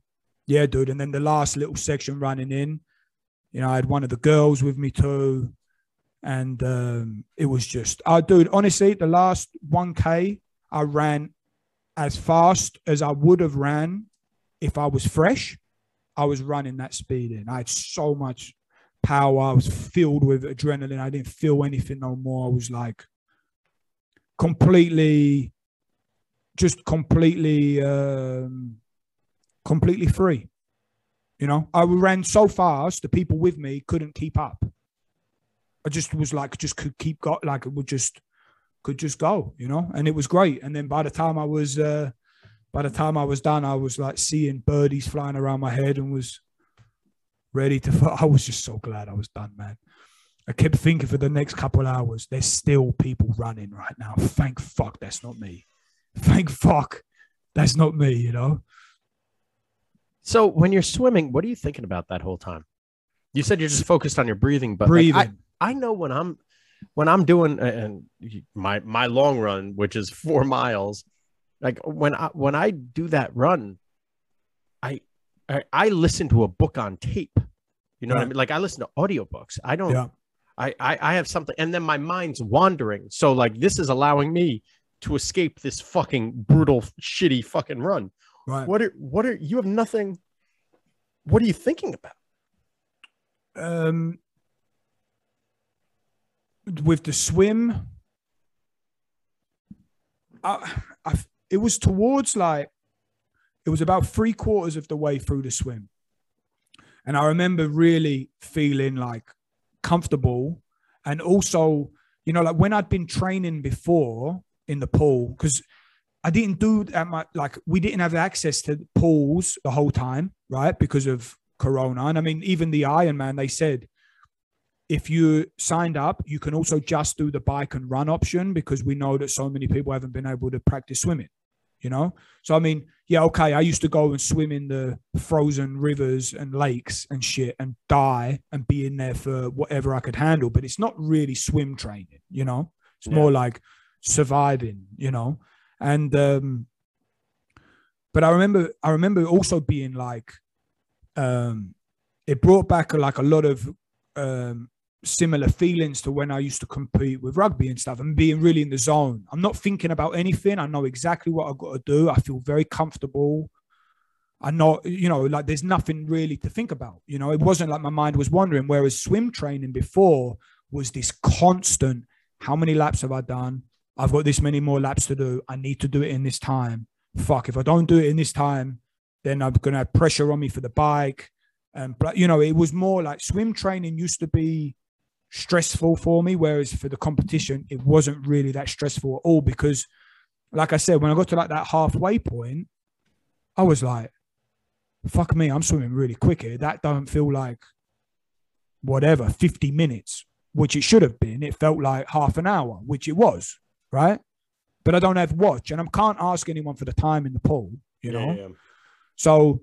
B: yeah, dude. And then the last little section running in, you know, I had one of the girls with me too. And um, it was just, oh, dude, honestly, the last 1K, I ran as fast as I would have ran if I was fresh. I was running that speed in. I had so much power. I was filled with adrenaline. I didn't feel anything no more. I was like completely, just completely, um, completely free. You know, I ran so fast, the people with me couldn't keep up. I just was like, just could keep got like it would just could just go, you know, and it was great. And then by the time I was, uh, by the time I was done, I was like seeing birdies flying around my head and was ready to. I was just so glad I was done, man. I kept thinking for the next couple hours, there's still people running right now. Thank fuck that's not me. Thank fuck that's not me, you know?
A: So when you're swimming, what are you thinking about that whole time? You said you're just focused on your breathing, but
B: Breathing.
A: Like, I, I know when I'm when I'm doing and my my long run, which is four miles, like when I when I do that run, I I, I listen to a book on tape. You know what I mean? Like I listen to audiobooks. I don't
B: yeah.
A: I, I I have something, and then my mind's wandering. So like this is allowing me to escape this fucking brutal, shitty fucking run.
B: Right.
A: What are what are you have nothing? What are you thinking about?
B: um with the swim I, I it was towards like it was about three quarters of the way through the swim and i remember really feeling like comfortable and also you know like when i'd been training before in the pool because i didn't do that much like we didn't have access to pools the whole time right because of corona. And i mean even the ironman they said if you signed up you can also just do the bike and run option because we know that so many people haven't been able to practice swimming you know? So i mean yeah okay i used to go and swim in the frozen rivers and lakes and shit and die and be in there for whatever i could handle but it's not really swim training you know? It's
A: Yeah.
B: more like surviving you know and um but i remember i remember also being like um it brought back like a lot of um similar feelings to when I used to compete with rugby and stuff and being really in the zone. I'm not thinking about anything. I know exactly what I've got to do. I feel very comfortable. I know, you know, like there's nothing really to think about. You know, it wasn't like my mind was wandering. Whereas swim training before was this constant how many laps have I done? I've got this many more laps to do. I need to do it in this time. Fuck, if I don't do it in this time, then I'm going to have pressure on me for the bike. And, but, you know, it was more like swim training used to be stressful for me, whereas for the competition, it wasn't really that stressful at all because, like I said, when I got to like that halfway point, I was like, fuck me, I'm swimming really quick here. That don't feel like whatever, 50 minutes, which it should have been. It felt like half an hour, which it was, right? But I don't have watch and I can't ask anyone for the time in the pool, you know? So,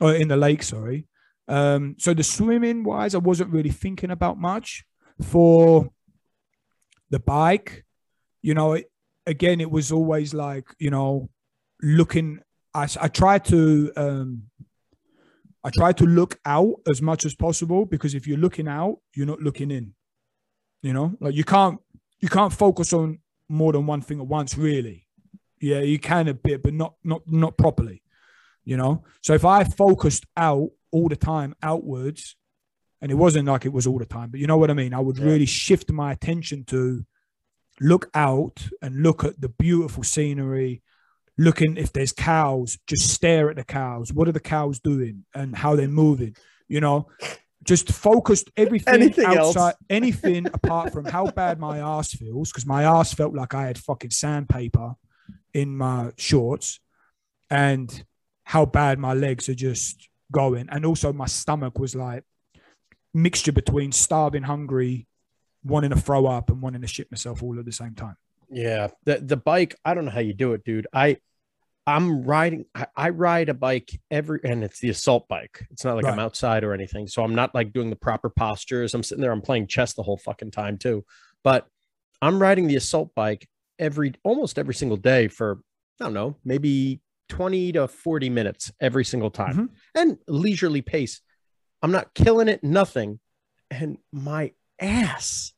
B: or in the lake, sorry. Um, so the swimming wise, I wasn't really thinking about much. For the bike, you know, it, again, it was always like, you know, looking. I, I tried to, um, I try to look out as much as possible because if you're looking out, you're not looking in. You know, like you can't, you can't focus on more than one thing at once, really. Yeah, you can a bit, but not, not, not properly you know? So if i focused out all the time outwards and it wasn't like it was all the time but you know what i mean? I would
A: Yeah.
B: really shift my attention to look out and look at the beautiful scenery looking if there's cows just stare at the cows. What are the cows doing? And how they're moving you know just focused everything
A: Anything else?
B: outside anything apart from how bad my ass feels because my ass felt like i had fucking sandpaper in my shorts and how bad my legs are just going. And also my stomach was like mixture between starving, hungry, wanting to throw up and wanting to shit myself all at the same time.
A: Yeah, the the bike. I don't know how you do it, dude. I I'm riding. I, I ride a bike every, and it's the assault bike. It's not like I'm outside or anything, so I'm not like doing the proper postures. I'm sitting there. I'm playing chess the whole fucking time too. But I'm riding the assault bike every almost every single day for I don't know, maybe 20 to 40 minutes every single time,
B: Mhm.
A: and leisurely pace. I'm not killing it, nothing, and my ass.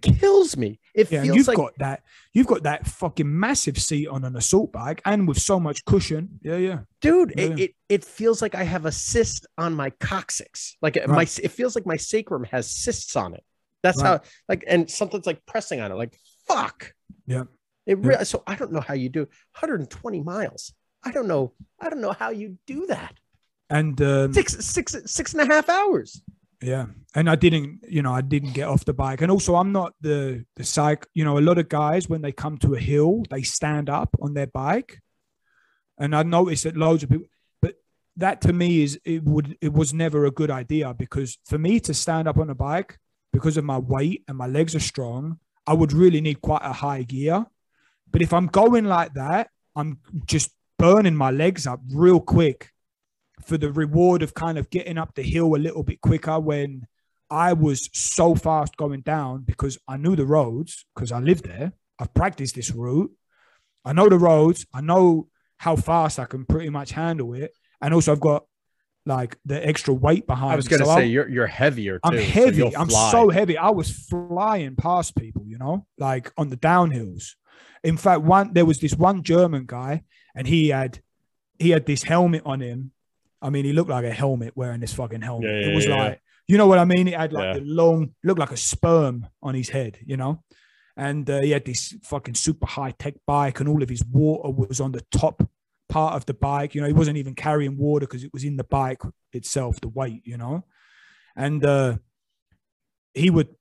A: Kills me. It
B: Yeah,
A: feels
B: you've
A: like
B: got that. You've got that fucking massive seat on an assault bike, and with so much cushion. Yeah, yeah.
A: dude
B: Yeah.
A: it, it it feels like i have a cyst on my coccyx like my it feels like my sacrum has cysts on it that's
B: Right.
A: how like and something's like pressing on it like fuck
B: Yeah.
A: it re- so i don't know how you do 120 miles i don't know i don't know how you do that
B: And um,
A: six six six and a half hours
B: Yeah, and I didn't, you know, I didn't get off the bike, and also I'm not the the psych. You know, a lot of guys when they come to a hill, they stand up on their bike, and I noticed that loads of people. But that to me is it would it was never a good idea because for me to stand up on a bike because of my weight and my legs are strong, I would really need quite a high gear. But if I'm going like that, I'm just burning my legs up real quick for the reward of kind of getting up the hill a little bit quicker when I was so fast going down because I knew the roads because I lived there. I've practiced this route. I know the roads. I know how fast I can pretty much handle it. And also I've got like the extra weight behind.
A: I was going to
B: So
A: say
B: I-
A: you're you're heavier. Too,
B: I'm heavy.
A: you'll
B: I'm so heavy. I was flying past people, you know, like on the downhills. In fact, one there was this one German guy, and he had he had this helmet on him. I mean, he looked like a helmet wearing this fucking helmet.
A: Yeah,
B: it was
A: yeah.
B: like, you know what I mean? It had like
A: Yeah.
B: the long, looked like a sperm on his head, you know. And uh, he had this fucking super high tech bike, and all of his water was on the top part of the bike. You know, he wasn't even carrying water because it was in the bike itself, the weight, you know. And uh, he would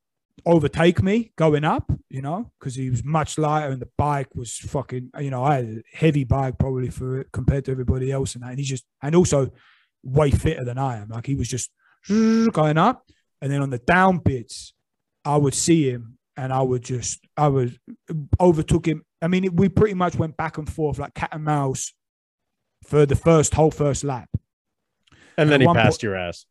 B: overtake me going up, you know, because he was much lighter and the bike was fucking, you know, I had a heavy bike probably for it compared to everybody else and that. And he's just, and also way fitter than I am. Like he was just going up. And then on the down bits, I would see him and I would just, I would overtook him. I mean, it, we pretty much went back and forth like cat and mouse for the first whole first lap.
A: and then he passed
B: point-
A: your ass.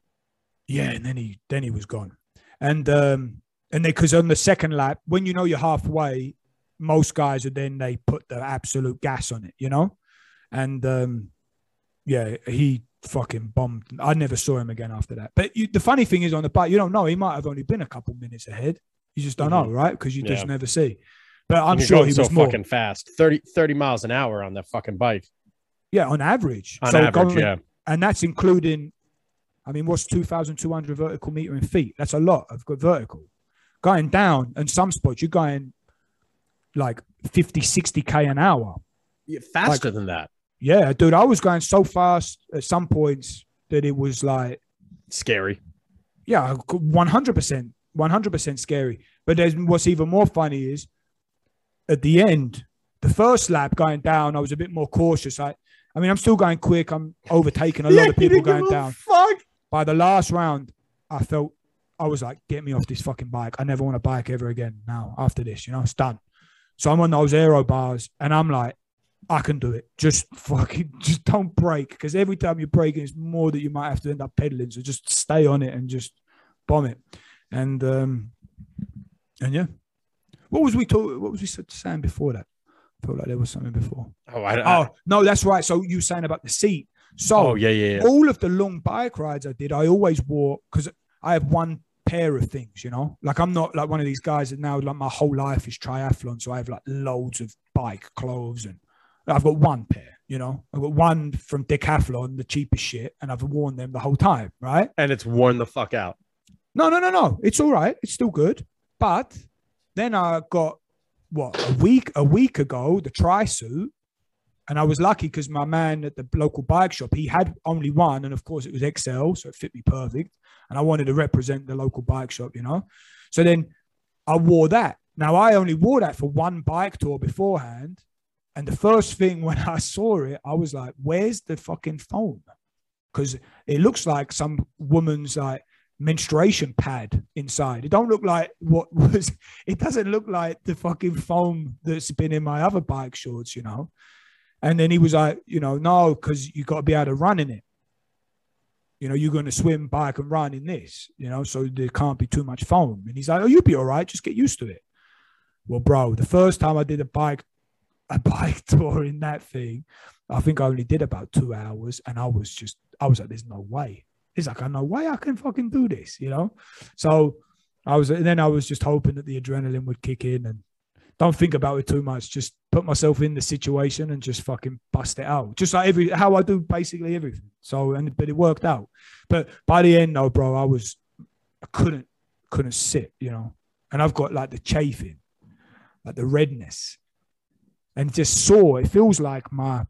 B: Yeah, and then he then he was gone. And um and then because on the second lap, when you know you're halfway, most guys are then they put the absolute gas on it, you know? And um yeah, he fucking bombed. I never saw him again after that. But you, the funny thing is on the bike, you don't know. He might have only been a couple minutes ahead. You just don't know, right? Because you just
A: Mm-hmm. Yeah.
B: never see. But I'm sure he
A: so
B: was more.
A: fucking fast 30, 30 miles an hour on that fucking bike.
B: Yeah, on average.
A: On
B: So
A: average,
B: going-
A: yeah.
B: and that's including i mean what's 2200 vertical meter in feet that's a lot of good vertical going down and some spots you're going like 50 60k an hour
A: Yeah, Faster than that.
B: Yeah dude i was going so fast at some points that it was like
A: Scary.
B: yeah 100% 100% scary but there's what's even more funny is at the end the first lap going down i was a bit more cautious i i mean i'm still going quick i'm overtaking a lot of people going down
A: Fuck.
B: by the last round, I felt I was like, get me off this fucking bike. I never want to bike ever again now after this, you know, it's done. So I'm on those aero bars and I'm like, I can do it. Just fucking, just don't brake. Because every time you're braking, it's more that you might have to end up pedaling. So just stay on it and just bomb it. And, um, and yeah. What was we talking, what was we saying before that? I felt like there was something before.
A: Oh, I, I,
B: Oh, no, that's right. So you were saying about the seat. So,
A: oh yeah, yeah, yeah.
B: all of the long bike rides I did, I always wore because I have one pair of things, you know. Like I'm not like one of these guys that now like my whole life is triathlon, so I have like loads of bike clothes and I've got one pair, you know. I've got one from Decathlon, the cheapest shit, and I've worn them the whole time, right?
A: And it's worn the fuck out.
B: No, no, no, no. It's all right. It's still good. But then I got what a week a week ago the tri suit, and I was lucky because my man at the local bike shop he had only one, and of course it was XL, so it fit me perfect. And I wanted to represent the local bike shop, you know. So then I wore that. Now I only wore that for one bike tour beforehand, and the first thing when I saw it, I was like, "Where's the fucking foam?" Because it looks like some woman's like menstruation pad inside. It don't look like what was. It doesn't look like the fucking foam that's been in my other bike shorts, you know. And then he was like, you know, no, because you got to be able to run in it. You know, you're going to swim, bike, and run in this. You know, so there can't be too much foam. And he's like, oh, you'll be all right. Just get used to it. Well, bro, the first time I did a bike, a bike tour in that thing, I think I only did about two hours, and I was just, I was like, there's no way. It's like, I no way I can fucking do this, you know? So I was, and then I was just hoping that the adrenaline would kick in and don't think about it too much. Just put myself in the situation and just fucking bust it out. Just like every, how I do basically everything. So, and, but it worked out. But by the end, though, bro, I was, I couldn't, couldn't sit, you know? And I've got like the chafing, like the redness and just sore. It feels like my,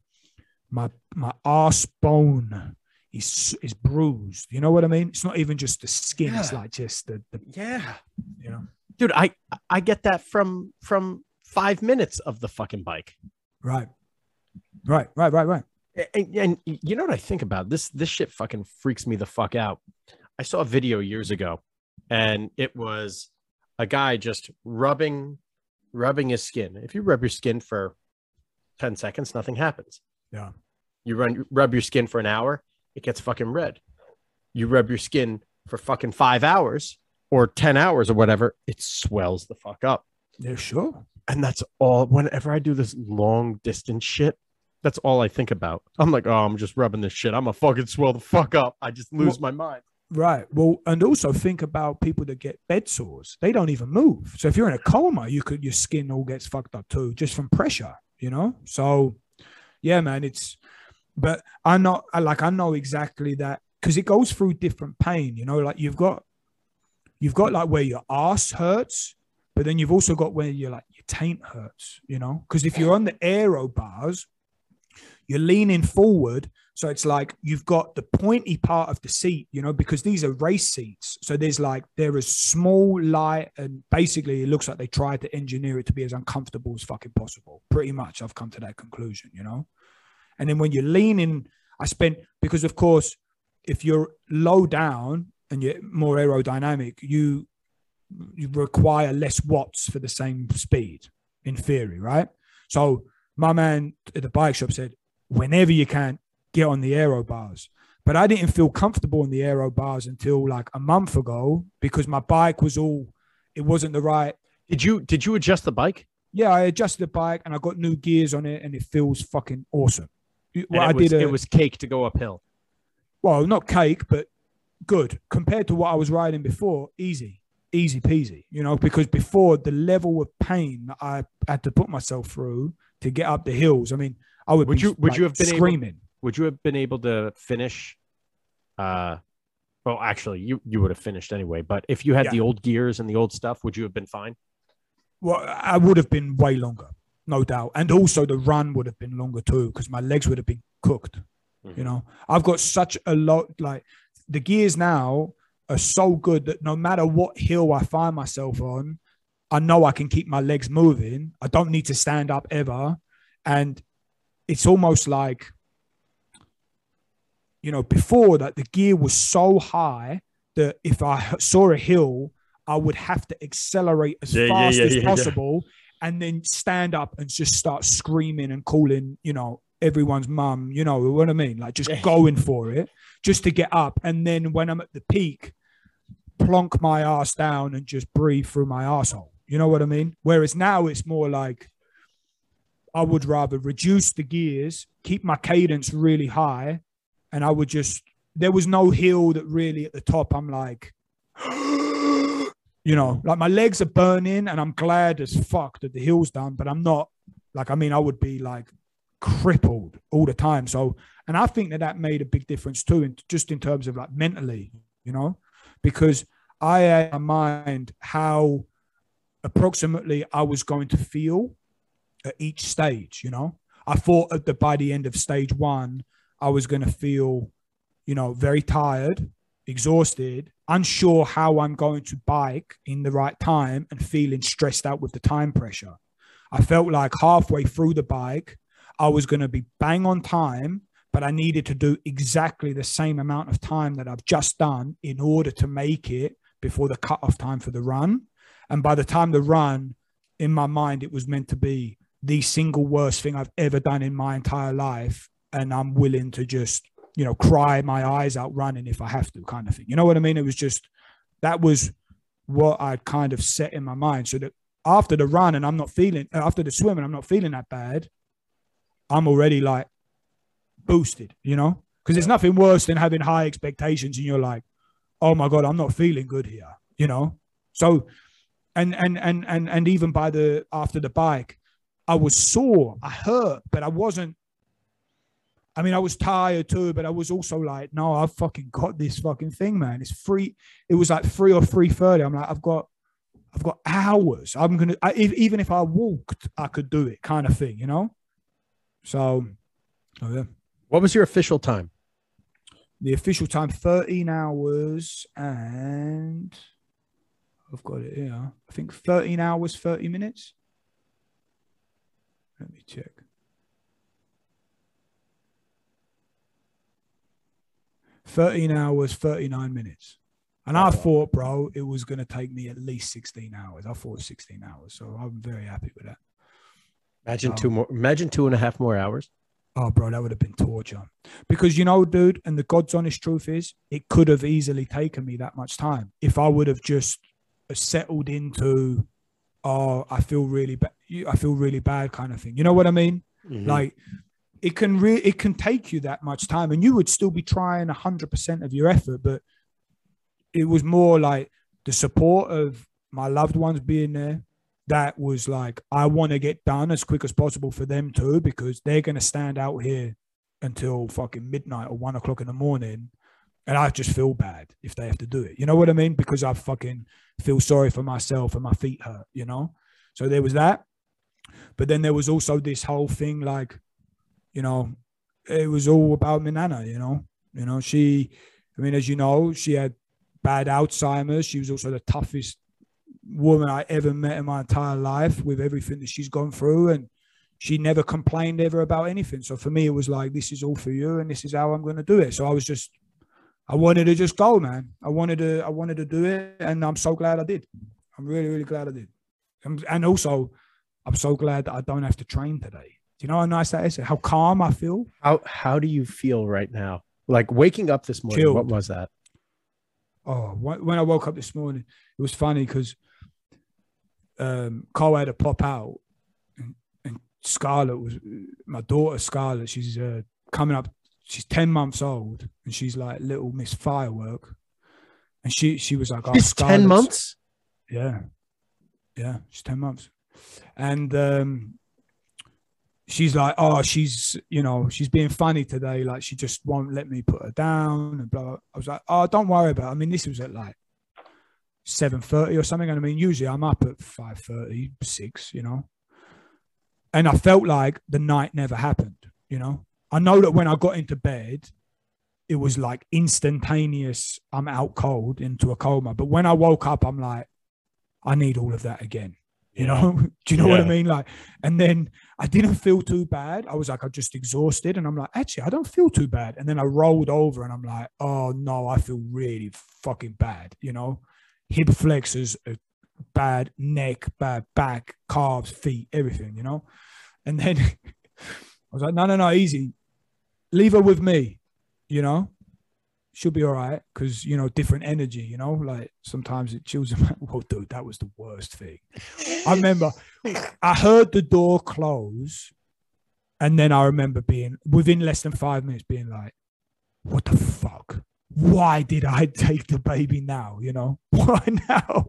B: my, my arse bone is is bruised. You know what I mean? It's not even just the skin. It's like just the, the
A: Yeah.
B: you know.
A: Dude, I I get that from from five minutes of the fucking bike.
B: Right. Right. Right. Right. Right.
A: And, and you know what I think about this? This shit fucking freaks me the fuck out. I saw a video years ago, and it was a guy just rubbing, rubbing his skin. If you rub your skin for ten seconds, nothing happens.
B: Yeah.
A: You run, rub your skin for an hour, it gets fucking red. You rub your skin for fucking five hours or ten hours or whatever, it swells the fuck up.
B: Yeah. Sure.
A: And that's all. Whenever I do this long distance shit, that's all I think about. I'm like, oh, I'm just rubbing this shit. I'm a fucking swell the fuck up. I just lose my mind.
B: Right. Well, and also think about people that get bed sores. They don't even move. So if you're in a coma, you could your skin all gets fucked up too, just from pressure. You know. So, yeah, man. It's. But I know, like, I know exactly that because it goes through different pain. You know, like you've got, you've got like where your ass hurts, but then you've also got where you're like your taint hurts. You know, because if you're on the aero bars, you're leaning forward so it's like you've got the pointy part of the seat, you know, because these are race seats. So there's like there is small, light, and basically it looks like they tried to engineer it to be as uncomfortable as fucking possible. Pretty much, I've come to that conclusion, you know. And then when you're leaning, I spent because of course, if you're low down and you're more aerodynamic, you you require less watts for the same speed in theory, right? So my man at the bike shop said, whenever you can, get on the aero bars. But I didn't feel comfortable on the aero bars until like a month ago because my bike was all it wasn't the right.
A: Did you did you adjust the bike?
B: Yeah, I adjusted the bike and I got new gears on it and it feels fucking awesome. Well, I
A: it was,
B: did a,
A: it was cake to go uphill.
B: well, not cake, but good compared to what I was riding before. Easy, easy peasy. You know, because before the level of pain that I had to put myself through to get up the hills. I mean, I would
A: Would
B: be,
A: you- would
B: like,
A: you have been able-
B: screaming?
A: Would you have been able to finish? Uh, well, actually, you you would have finished anyway. But if you had
B: Yeah.
A: the old gears and the old stuff, would you have been fine?
B: Well, I would have been way longer, no doubt. And also the run would have been longer too, because my legs would have been cooked.
A: Mhm.
B: You know, I've got such a lot, like the gears now are so good that no matter what hill I find myself on, I know I can keep my legs moving. I don't need to stand up ever. And it's almost like, you know, before that, the gear was so high that if I saw a hill, I would have to accelerate as
A: Yeah,
B: fast
A: yeah,
B: as
A: yeah, yeah.
B: possible and then stand up and just start screaming and calling, you know, everyone's mum, you know what I mean? Like just going for it just to get up. And then when I'm at the peak, plonk my ass down and just breathe through my asshole. You know what I mean? Whereas now it's more like I would rather reduce the gears, keep my cadence really high, and I would just there was no hill that really at the top I'm like you know, like my legs are burning and I'm glad as fuck that the hill's done, but I'm not like I mean I would be like crippled all the time. So and I think that that made a big difference too, in, just in terms of like mentally, you know, because I had in mind how approximately I was going to feel at each stage. You know, I thought at the by the end of stage one, I was going to feel, you know, very tired, exhausted, unsure how I'm going to bike in the right time, and feeling stressed out with the time pressure. I felt like halfway through the bike, I was going to be bang on time, but I needed to do exactly the same amount of time that I've just done in order to make it before the cutoff time for the run. And by the time the run, in my mind, it was meant to be the single worst thing I've ever done in my entire life. And I'm willing to just, you know, cry my eyes out running if I have to, kind of thing. You know what I mean? It was just that was what I'd kind of set in my mind. So that after the run and I'm not feeling, after the swim and I'm not feeling that bad, I'm already like boosted, you know? Because there's nothing worse than having high expectations and you're like, oh my God, I'm not feeling good here, you know? So, and, and, and, and, and even by the, after the bike, I was sore, I hurt, but I wasn't, I mean, I was tired too, but I was also like, no, I've fucking got this fucking thing, man. It's free. It was like three or three thirty. I'm like, I've got, I've got hours. I'm gonna, I, if, even if I walked, I could do it, kind of thing, you know. So, oh yeah,
A: What was your official time?
B: The official time 13 hours and I've got it here. I think 13 hours 30 minutes. Let me check. Thirteen hours, thirty-nine minutes, and I thought, bro, it was gonna take me at least sixteen hours. I thought sixteen hours, so I'm very happy with that.
A: Imagine
B: Oh.
A: two more. Imagine two and a half more hours.
B: Oh, bro, that would have been torture. Because you know, dude, and the God's honest truth is, it could have easily taken me that much time if I would have just settled into, oh, I feel really bad. I feel really bad, kind of thing. You know what I mean?
A: Mhm.
B: Like, it can re- it can take you that much time, and you would still be trying hundred percent of your effort, but it was more like the support of my loved ones being there. That was like, I want to get done as quick as possible for them too, because they're going to stand out here until fucking midnight or one o'clock in the morning. And I just feel bad if they have to do it. You know what I mean? Because I fucking feel sorry for myself and my feet hurt, you know? So there was that. But then there was also this whole thing like, you know, it was all about my nana, you know. You know, she I mean, as you know, she had bad Alzheimer's. She was also the toughest woman I ever met in my entire life with everything that she's gone through. And she never complained ever about anything. So for me, it was like, this is all for you and this is how I'm going to do it. So I was just, I wanted to just go, man. I wanted to, I wanted to do it. And I'm so glad I did. I'm really, really glad I did. And, and also, I'm so glad that I don't have to train today. You know how nice that is? How calm I feel?
A: How how do you feel right now? Like waking up this morning.
B: Chilled.
A: What was that?
B: Oh, when I woke up this morning, it was funny because um, Cole had to pop out, and, and Scarlett was my daughter. Scarlett, she's uh, coming up. She's ten months old, and she's like little Miss Firework. And she she was like, oh,
A: It's ten months.
B: Yeah, yeah, she's ten months, and um, she's like, oh, she's you know she's being funny today. Like she just won't let me put her down and blah. I was like, oh, don't worry about. It. I mean, this was at like seven thirty or something. And I mean, usually I'm up at five thirty, six. You know, and I felt like the night never happened. You know, I know that when I got into bed, it was like instantaneous. I'm out cold into a coma. But when I woke up, I'm like, I need all of that again. You
A: Yeah.
B: know, do you know what I mean? Like, and then I didn't feel too bad. I was like, I'm just exhausted. And I'm like, actually, I don't feel too bad. And then I rolled over and I'm like, oh no, I feel really fucking bad. You know, hip flexors uh, bad, neck, bad, back, calves, feet, everything, you know? And then I was like, no, no, no, easy. Leave her with me, you know? She'll be all right because, you know, different energy, you know? Like sometimes it chills them out. Well, dude, that was the worst thing. I remember I heard the door close, and then I remember being within less than five minutes being like, "What the fuck? Why did I take the baby now? You know, why now?"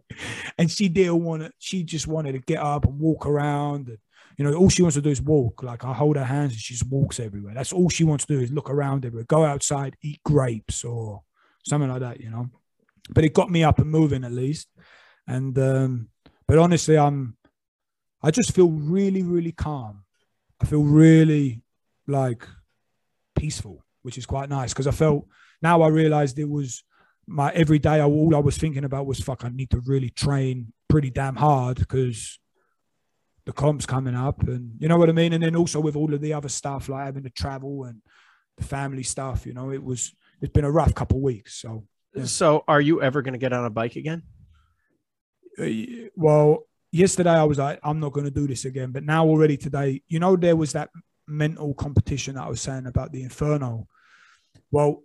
B: And she didn't want to. She just wanted to get up and walk around, and you know, all she wants to do is walk. Like I hold her hands, and she just walks everywhere. That's all she wants to do is look around everywhere, go outside, eat grapes or something like that. You know, but it got me up and moving at least. And um, but honestly, I'm I just feel really, really calm. I feel really like peaceful, which is quite nice because I felt now I realized it was my every day. All I was thinking about was fuck. I need to really train pretty damn hard because the comp's coming up, and you know what I mean. And then also with all of the other stuff like having to travel and the family stuff, you know, it was it's been a rough couple of weeks. So Yeah.
A: So, are you ever going to get on a bike again?
B: uh, well, yesterday I was like, I'm not going to do this again. But now already today, you know, there was that mental competition that I was saying about the Inferno. Well,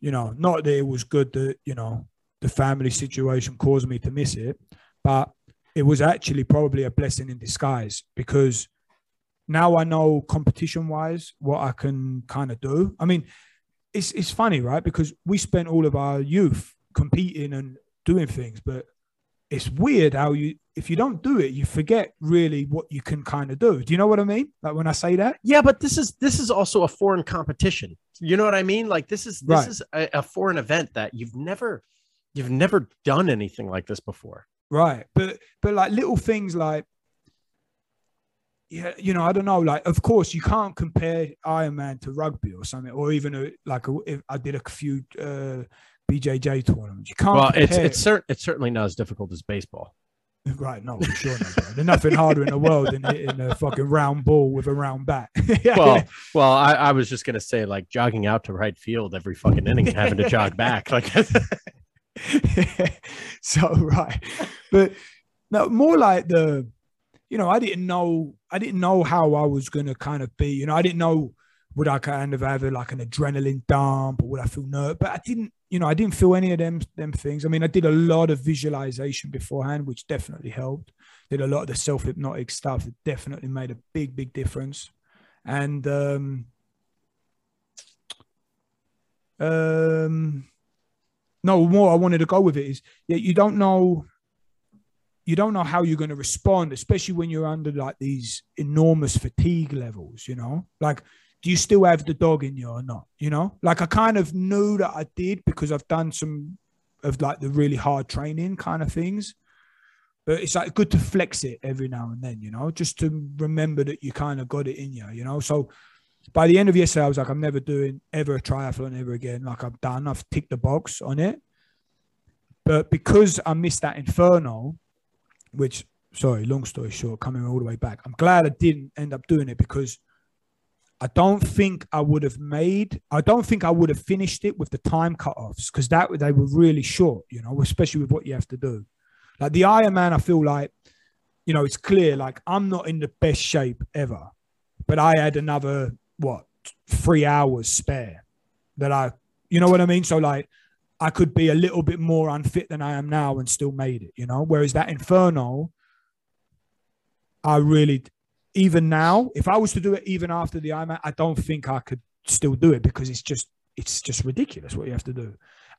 B: you know, not that it was good that, you know, the family situation caused me to miss it, but it was actually probably a blessing in disguise because now I know competition wise what I can kind of do. I mean, it's it's funny, right? Because we spent all of our youth competing and doing things, but it's weird how you if you don't do it, you forget really what you can kind of do. Do you know what I mean? Like when I say that?
A: Yeah, but this is this is also a foreign competition. You know what I mean? Like this is this
B: Right.
A: is a, a foreign event that you've never you've never done anything like this before.
B: Right. But but like little things like yeah, you know, I don't know. Like, of course, you can't compare Ironman to rugby or something, or even a, like a, if I did a few uh, BJJ tournaments. You can't.
A: Well, it's it's cer- it's certainly not as difficult as baseball.
B: right. No, for sure not. Bro. There's nothing harder in the world than hitting a fucking round ball with a round bat.
A: Well, well, I, I was just gonna say like jogging out to right field every fucking inning, and having to jog back. Like,
B: so right, but no, more like the, you know, I didn't know, I didn't know how I was gonna kind of be. You know, I didn't know would I kind of have a, like an adrenaline dump or would I feel nerve, but I didn't. You know, I didn't feel any of them them things. I mean, I did a lot of visualization beforehand, which definitely helped. Did a lot of the self hypnotic stuff that definitely made a big, big difference. And um, um, no more i wanted to go with it is yeah you don't know you don't know how you're going to respond especially when you're under like these enormous fatigue levels you know? Like do you still have the dog in you or not you know? Like i kind of knew that i did because i've done some of like the really hard training kind of things. But it's like good to flex it every now and then you know? Just to remember that you kind of got it in you you know? So by the end of yesterday, I was like, I'm never doing ever a triathlon ever again. Like I've done, I've ticked the box on it. But because I missed that inferno, which sorry, long story short, coming all the way back, I'm glad I didn't end up doing it because I don't think I would have made, I don't think I would have finished it with the time cut-offs because that they were really short, you know, especially with what you have to do. Like the Ironman, I feel like, you know, it's clear, like I'm not in the best shape ever, but I had another what three hours spare that I, you know what I mean? So like, I could be a little bit more unfit than I am now and still made it, you know. Whereas that Inferno, I really, even now, if I was to do it even after the Ironman, I don't think I could still do it because it's just it's just ridiculous what you have to do.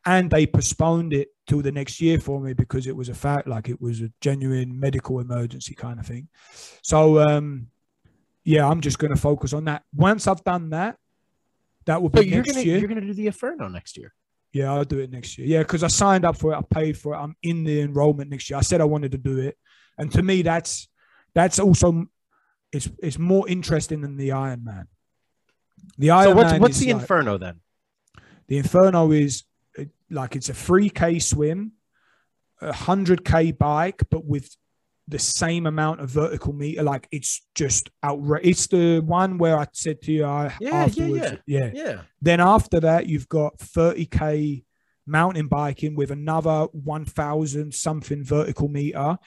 B: And they postponed it till the next year for me because it was a fact, like it was a genuine medical emergency kind of thing. So um yeah, I'm just going to focus on that. Once I've done that, that will be
A: but you're
B: next
A: gonna
B: year.
A: you're gonna do the Inferno next year.
B: Yeah, I'll do it next year. Yeah, because I signed up for it. I paid for it. I'm in the enrollment next year. I said I wanted to do it, and to me, that's that's also it's it's more interesting than the Ironman. The Ironman.
A: So what's what's the
B: like-
A: Inferno then?
B: The Inferno is uh, like it's a three k swim, a hundred k bike, but with the same amount of vertical meter. Like it's just outrageous. It's the one where I said to you, I
A: Yeah, yeah,
B: afterwards, yeah.
A: Yeah.
B: Then after that, you've got 30k mountain biking with another 1,000 something vertical meter,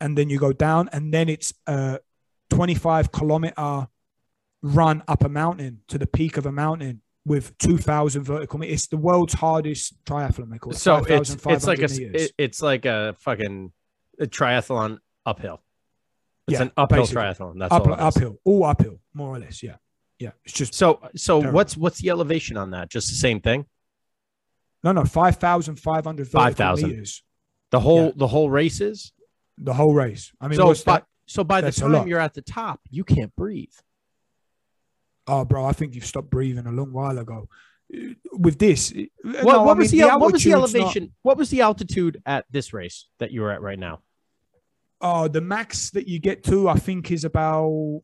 B: and then you go down, and then it's a 25 kilometer run up a mountain to the peak of a mountain with 2,000 vertical meters. It's the world's hardest triathlon. They call it.
A: So it's it's like a, it- it's like a fucking a triathlon uphill. It's
B: Yeah,
A: an uphill
B: basically.
A: triathlon. That's
B: Up,
A: all.
B: uphill, all uphill, more or less. Yeah, yeah. It's just
A: So so
B: Terrible.
A: what's what's the elevation on that? Just the same thing.
B: no, no, 5,500 vertical
A: 5,000.
B: meters.
A: The whole
B: Yeah.
A: the whole race is.
B: The whole race. I mean,
A: so by,
B: that?
A: so by the time you're at the top, you can't breathe.
B: Oh, bro, I think you've stopped breathing a long while ago. With this,
A: What,
B: no,
A: what
B: I
A: was
B: mean,
A: the, what was the
B: altitude's not-
A: elevation? What was the altitude at this race that you were at right now?
B: Oh, the max that you get to, I think, is about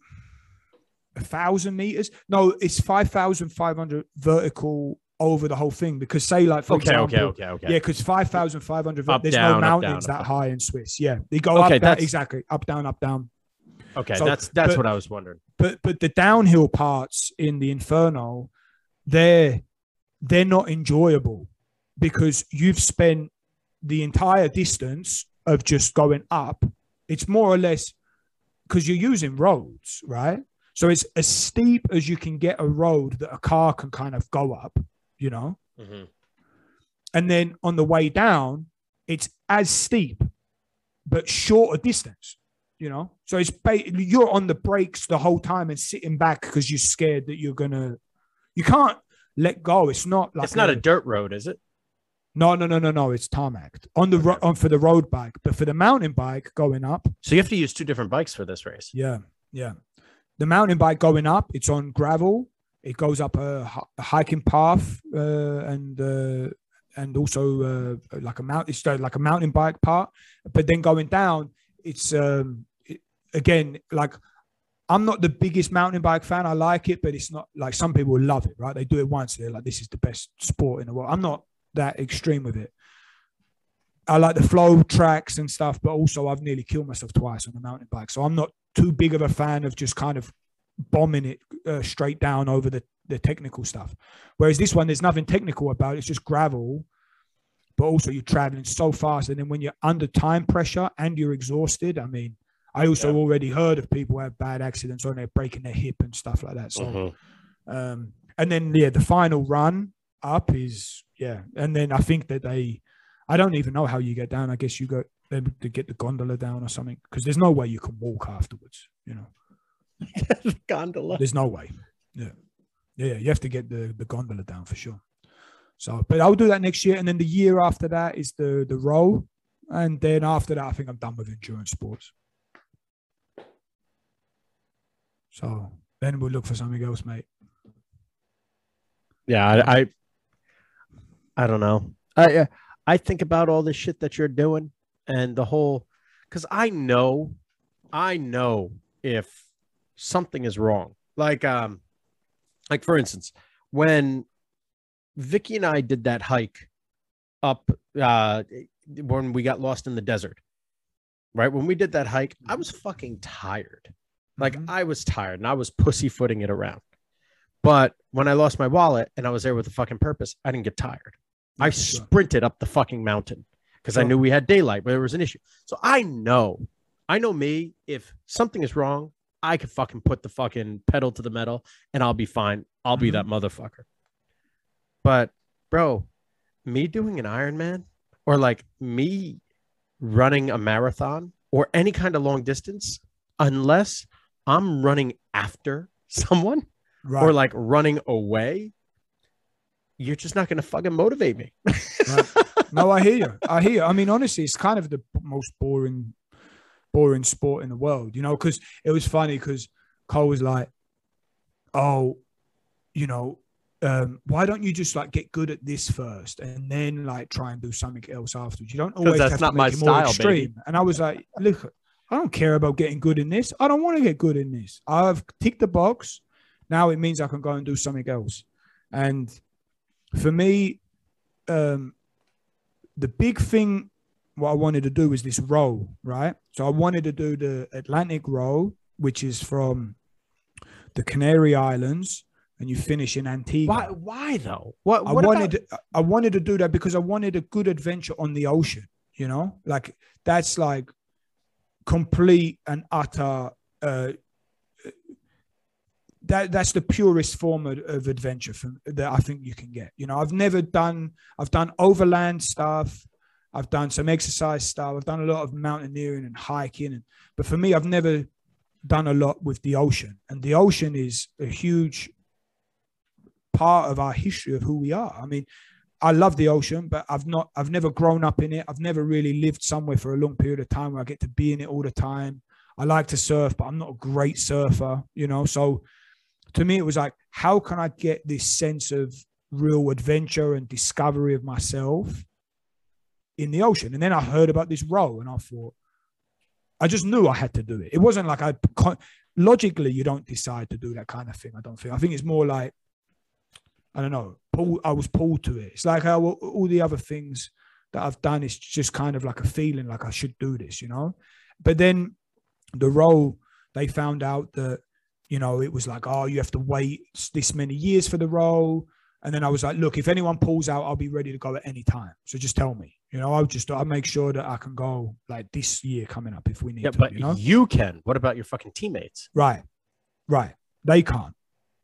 B: a thousand meters. No, it's five thousand five hundred vertical over the whole thing. Because say, like for
A: Okay,
B: example,
A: okay, okay, okay.
B: yeah, because five thousand five hundred. There's
A: down,
B: no
A: up,
B: mountains
A: down,
B: that
A: up,
B: high in Swiss. Yeah, they go
A: Okay,
B: up. Down, exactly up, down, up, down.
A: Okay,
B: So,
A: that's that's
B: but-
A: what I was wondering.
B: but but the downhill parts in the inferno they're they're not enjoyable because you've spent the entire distance of just going up it's more or less because you're using roads right? So it's as steep as you can get a road that a car can kind of go up you know? Mm-hmm. And then on the way down it's as steep but shorter distance you know? So it's ba- you're on the brakes the whole time and sitting back because you're scared that you're gonna you can't let go. It's not like
A: it's not a dirt road, is it?
B: No no no no no it's tarmac on the ro- on for the road bike but for the mountain bike going up
A: So you have to use two different bikes for this race.
B: yeah yeah the mountain bike going up it's on gravel it goes up a, a hiking path uh, and uh, and also uh, like a mountain it's like a mountain bike part but then going down it's um it, again like I'm not the biggest mountain bike fan. I like it, but it's not like some people love it, right? They do it once, they're like, this is the best sport in the world. I'm not that extreme with it. I like the flow tracks and stuff, but also I've nearly killed myself twice on the mountain bike. So I'm not too big of a fan of just kind of bombing it uh, straight down over the, the technical stuff. Whereas this one, there's nothing technical about it. It's just gravel, but also you're traveling so fast. And then when you're under time pressure and you're exhausted, I mean, I also yeah. already heard of people have bad accidents or they're breaking their hip and stuff like that. So, mm-hmm. um, and then, yeah, the final run up is, yeah. And then I think that they, I don't even know how you get down. I guess you go to get the gondola down or something because there's no way you can walk afterwards. You know,
A: gondola.
B: There's no way. Yeah, yeah, you have to get the the gondola down for sure. So, but I'll do that next year, and then the year after that is the the row, and then after that, I think I'm done with endurance sports. So then we'll look for something else, mate.
A: Yeah, I, I, I don't know. I, I think about all the shit that you're doing and the whole because I know, I know if something is wrong. Like um, like for instance, when Vicky and I did that hike up uh when we got lost in the desert. Right? When we did that hike, I was fucking tired. Like mm-hmm. I was tired and I was pussyfooting it around. But when I lost my wallet and I was there with a fucking purpose, I didn't get tired. I sprinted up the fucking mountain because sure. I knew we had daylight, but there was an issue. So I know, I know me. If something is wrong, I can fucking put the fucking pedal to the metal and I'll be fine. I'll mm-hmm. be that motherfucker. But bro, me doing an Ironman or like me running a marathon or any kind of long distance, unless I'm running after someone right. or like running away, you're just not going to fucking motivate me.
B: right. No, I hear you. I hear you. I mean, honestly, it's kind of the most boring, boring sport in the world, you know, because it was funny because Cole was like, oh, you know, um, why don't you just like get good at this first and then like try and do something else afterwards? You don't always that's have not to make my it more style, extreme. Baby. And I was like, look, I don't care about getting good in this. I don't want to get good in this. I've ticked the box. Now it means I can go and do something else. And for me, um, the big thing what I wanted to do was this role, right? So I wanted to do the Atlantic role, which is from the Canary Islands, and you finish in Antigua.
A: Why? Why though? What?
B: what I wanted. About- I wanted to do that because I wanted a good adventure on the ocean. You know, like that's like complete and utter uh, that that's the purest form of, of adventure from, that I think you can get. You know, I've never done. I've done overland stuff. I've done some exercise stuff. I've done a lot of mountaineering and hiking, and but for me, I've never done a lot with the ocean. And the ocean is a huge part of our history of who we are. I mean, I love the ocean, but I've not. I've never grown up in it. I've never really lived somewhere for a long period of time where I get to be in it all the time. I like to surf, but I'm not a great surfer, you know. So to me, it was like, how can I get this sense of real adventure and discovery of myself in the ocean? And then I heard about this role and I thought, I just knew I had to do it. It wasn't like I logically, you don't decide to do that kind of thing. I don't think. I think it's more like, I don't know, pull, I was pulled to it. It's like how all the other things that I've done is just kind of like a feeling like I should do this, you know? But then the role, they found out that you know, it was like, oh, you have to wait this many years for the role. And then I was like, look, if anyone pulls out, I'll be ready to go at any time. So just tell me. You know, I'll just I'll make sure that I can go like this year coming up if we need yeah, to.
A: But
B: you, know?
A: you can. What about your fucking teammates?
B: Right. Right. They can't.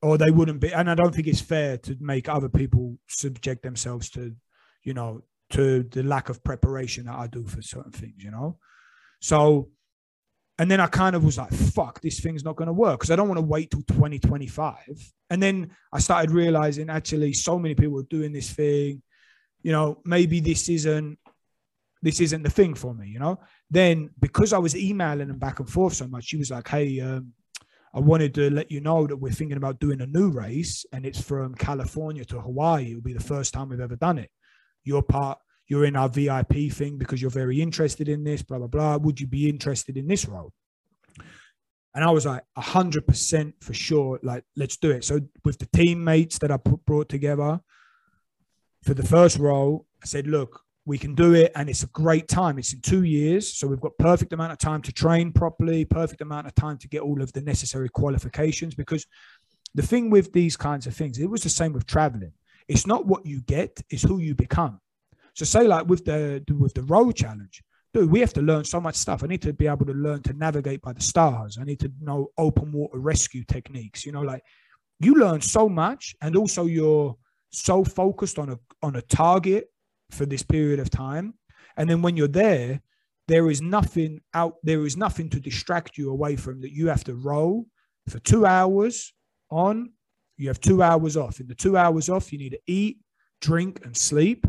B: Or they wouldn't be. And I don't think it's fair to make other people subject themselves to, you know, to the lack of preparation that I do for certain things, you know? So and then I kind of was like, fuck, this thing's not going to work because I don't want to wait till 2025. And then I started realizing actually so many people are doing this thing. You know, maybe this isn't this isn't the thing for me, you know. Then because I was emailing them back and forth so much, she was like, Hey, um, I wanted to let you know that we're thinking about doing a new race and it's from California to Hawaii. It'll be the first time we've ever done it. You're part you're in our VIP thing because you're very interested in this, blah, blah, blah. Would you be interested in this role? And I was like, 100% for sure, like, let's do it. So, with the teammates that I put, brought together for the first role, I said, look, we can do it. And it's a great time. It's in two years. So, we've got perfect amount of time to train properly, perfect amount of time to get all of the necessary qualifications. Because the thing with these kinds of things, it was the same with traveling. It's not what you get, it's who you become. So, say, like with the with the row challenge, dude, we have to learn so much stuff. I need to be able to learn to navigate by the stars. I need to know open water rescue techniques. You know, like you learn so much, and also you're so focused on a on a target for this period of time. And then when you're there, there is nothing out. There is nothing to distract you away from that. You have to row for two hours on. You have two hours off. In the two hours off, you need to eat, drink, and sleep.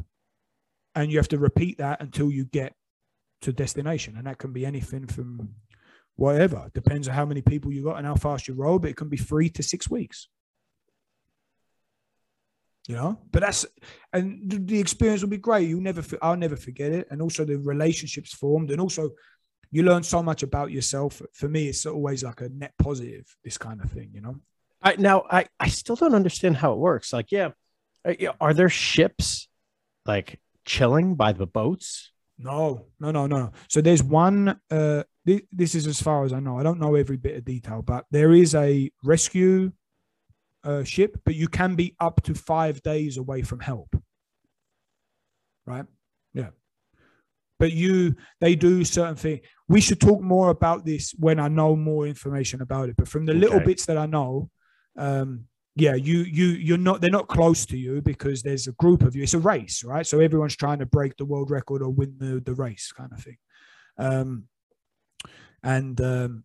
B: And you have to repeat that until you get to destination, and that can be anything from whatever. Depends on how many people you got and how fast you roll, but it can be three to six weeks. You know, but that's and the experience will be great. you'll never, I'll never forget it, and also the relationships formed, and also you learn so much about yourself. For me, it's always like a net positive. This kind of thing, you know.
A: I now I I still don't understand how it works. Like, yeah, uh, are there ships like chilling by the boats?
B: No, no, no, no. So there's one. Uh, th- this is as far as I know. I don't know every bit of detail, but there is a rescue uh, ship, but you can be up to five days away from help. Right? Yeah. But you, they do certain things. We should talk more about this when I know more information about it. But from the okay. little bits that I know, um, yeah, you you you're not they're not close to you because there's a group of you. It's a race, right? So everyone's trying to break the world record or win the, the race kind of thing. Um, and um,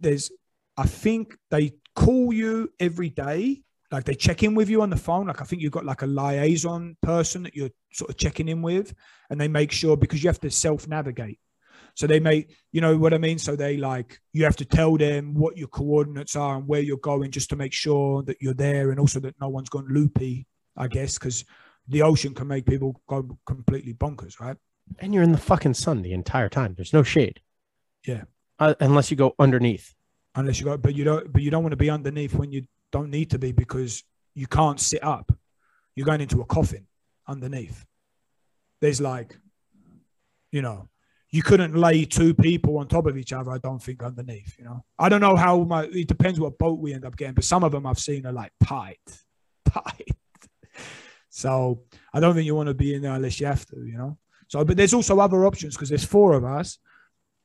B: there's I think they call you every day. Like they check in with you on the phone. Like I think you've got like a liaison person that you're sort of checking in with, and they make sure because you have to self navigate. So they may, you know what I mean? So they like, you have to tell them what your coordinates are and where you're going just to make sure that you're there and also that no one's gone loopy, I guess, because the ocean can make people go completely bonkers, right?
A: And you're in the fucking sun the entire time. There's no shade.
B: Yeah.
A: Uh, unless you go underneath.
B: Unless you go, but you don't, but you don't want to be underneath when you don't need to be because you can't sit up. You're going into a coffin underneath. There's like, you know, you couldn't lay two people on top of each other. I don't think underneath. You know, I don't know how much. It depends what boat we end up getting, but some of them I've seen are like tight, tight. So I don't think you want to be in there unless you have to. You know. So, but there's also other options because there's four of us,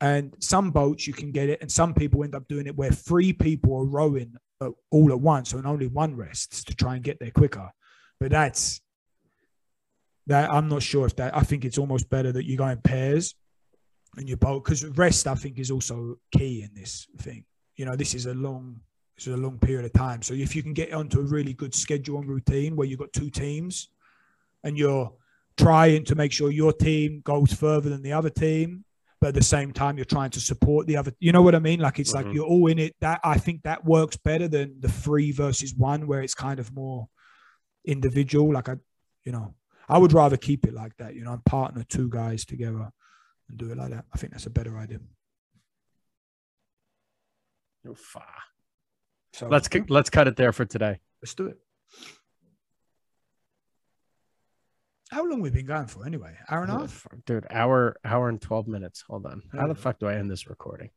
B: and some boats you can get it, and some people end up doing it where three people are rowing uh, all at once, and only one rests to try and get there quicker. But that's that I'm not sure if that. I think it's almost better that you go in pairs and your bolt because rest I think is also key in this thing. You know, this is a long this is a long period of time. So if you can get onto a really good schedule and routine where you've got two teams and you're trying to make sure your team goes further than the other team, but at the same time you're trying to support the other. You know what I mean? Like it's mm-hmm. like you're all in it. That I think that works better than the three versus one where it's kind of more individual. Like I, you know, I would rather keep it like that. You know, and partner two guys together and do it like that. I think that's a better idea.
A: Oof. So let's let's cut it there for today.
B: Let's do it. How long we been going for anyway? Hour and a half,
A: dude. Hour hour and twelve minutes. Hold on. How the fuck do I end this recording?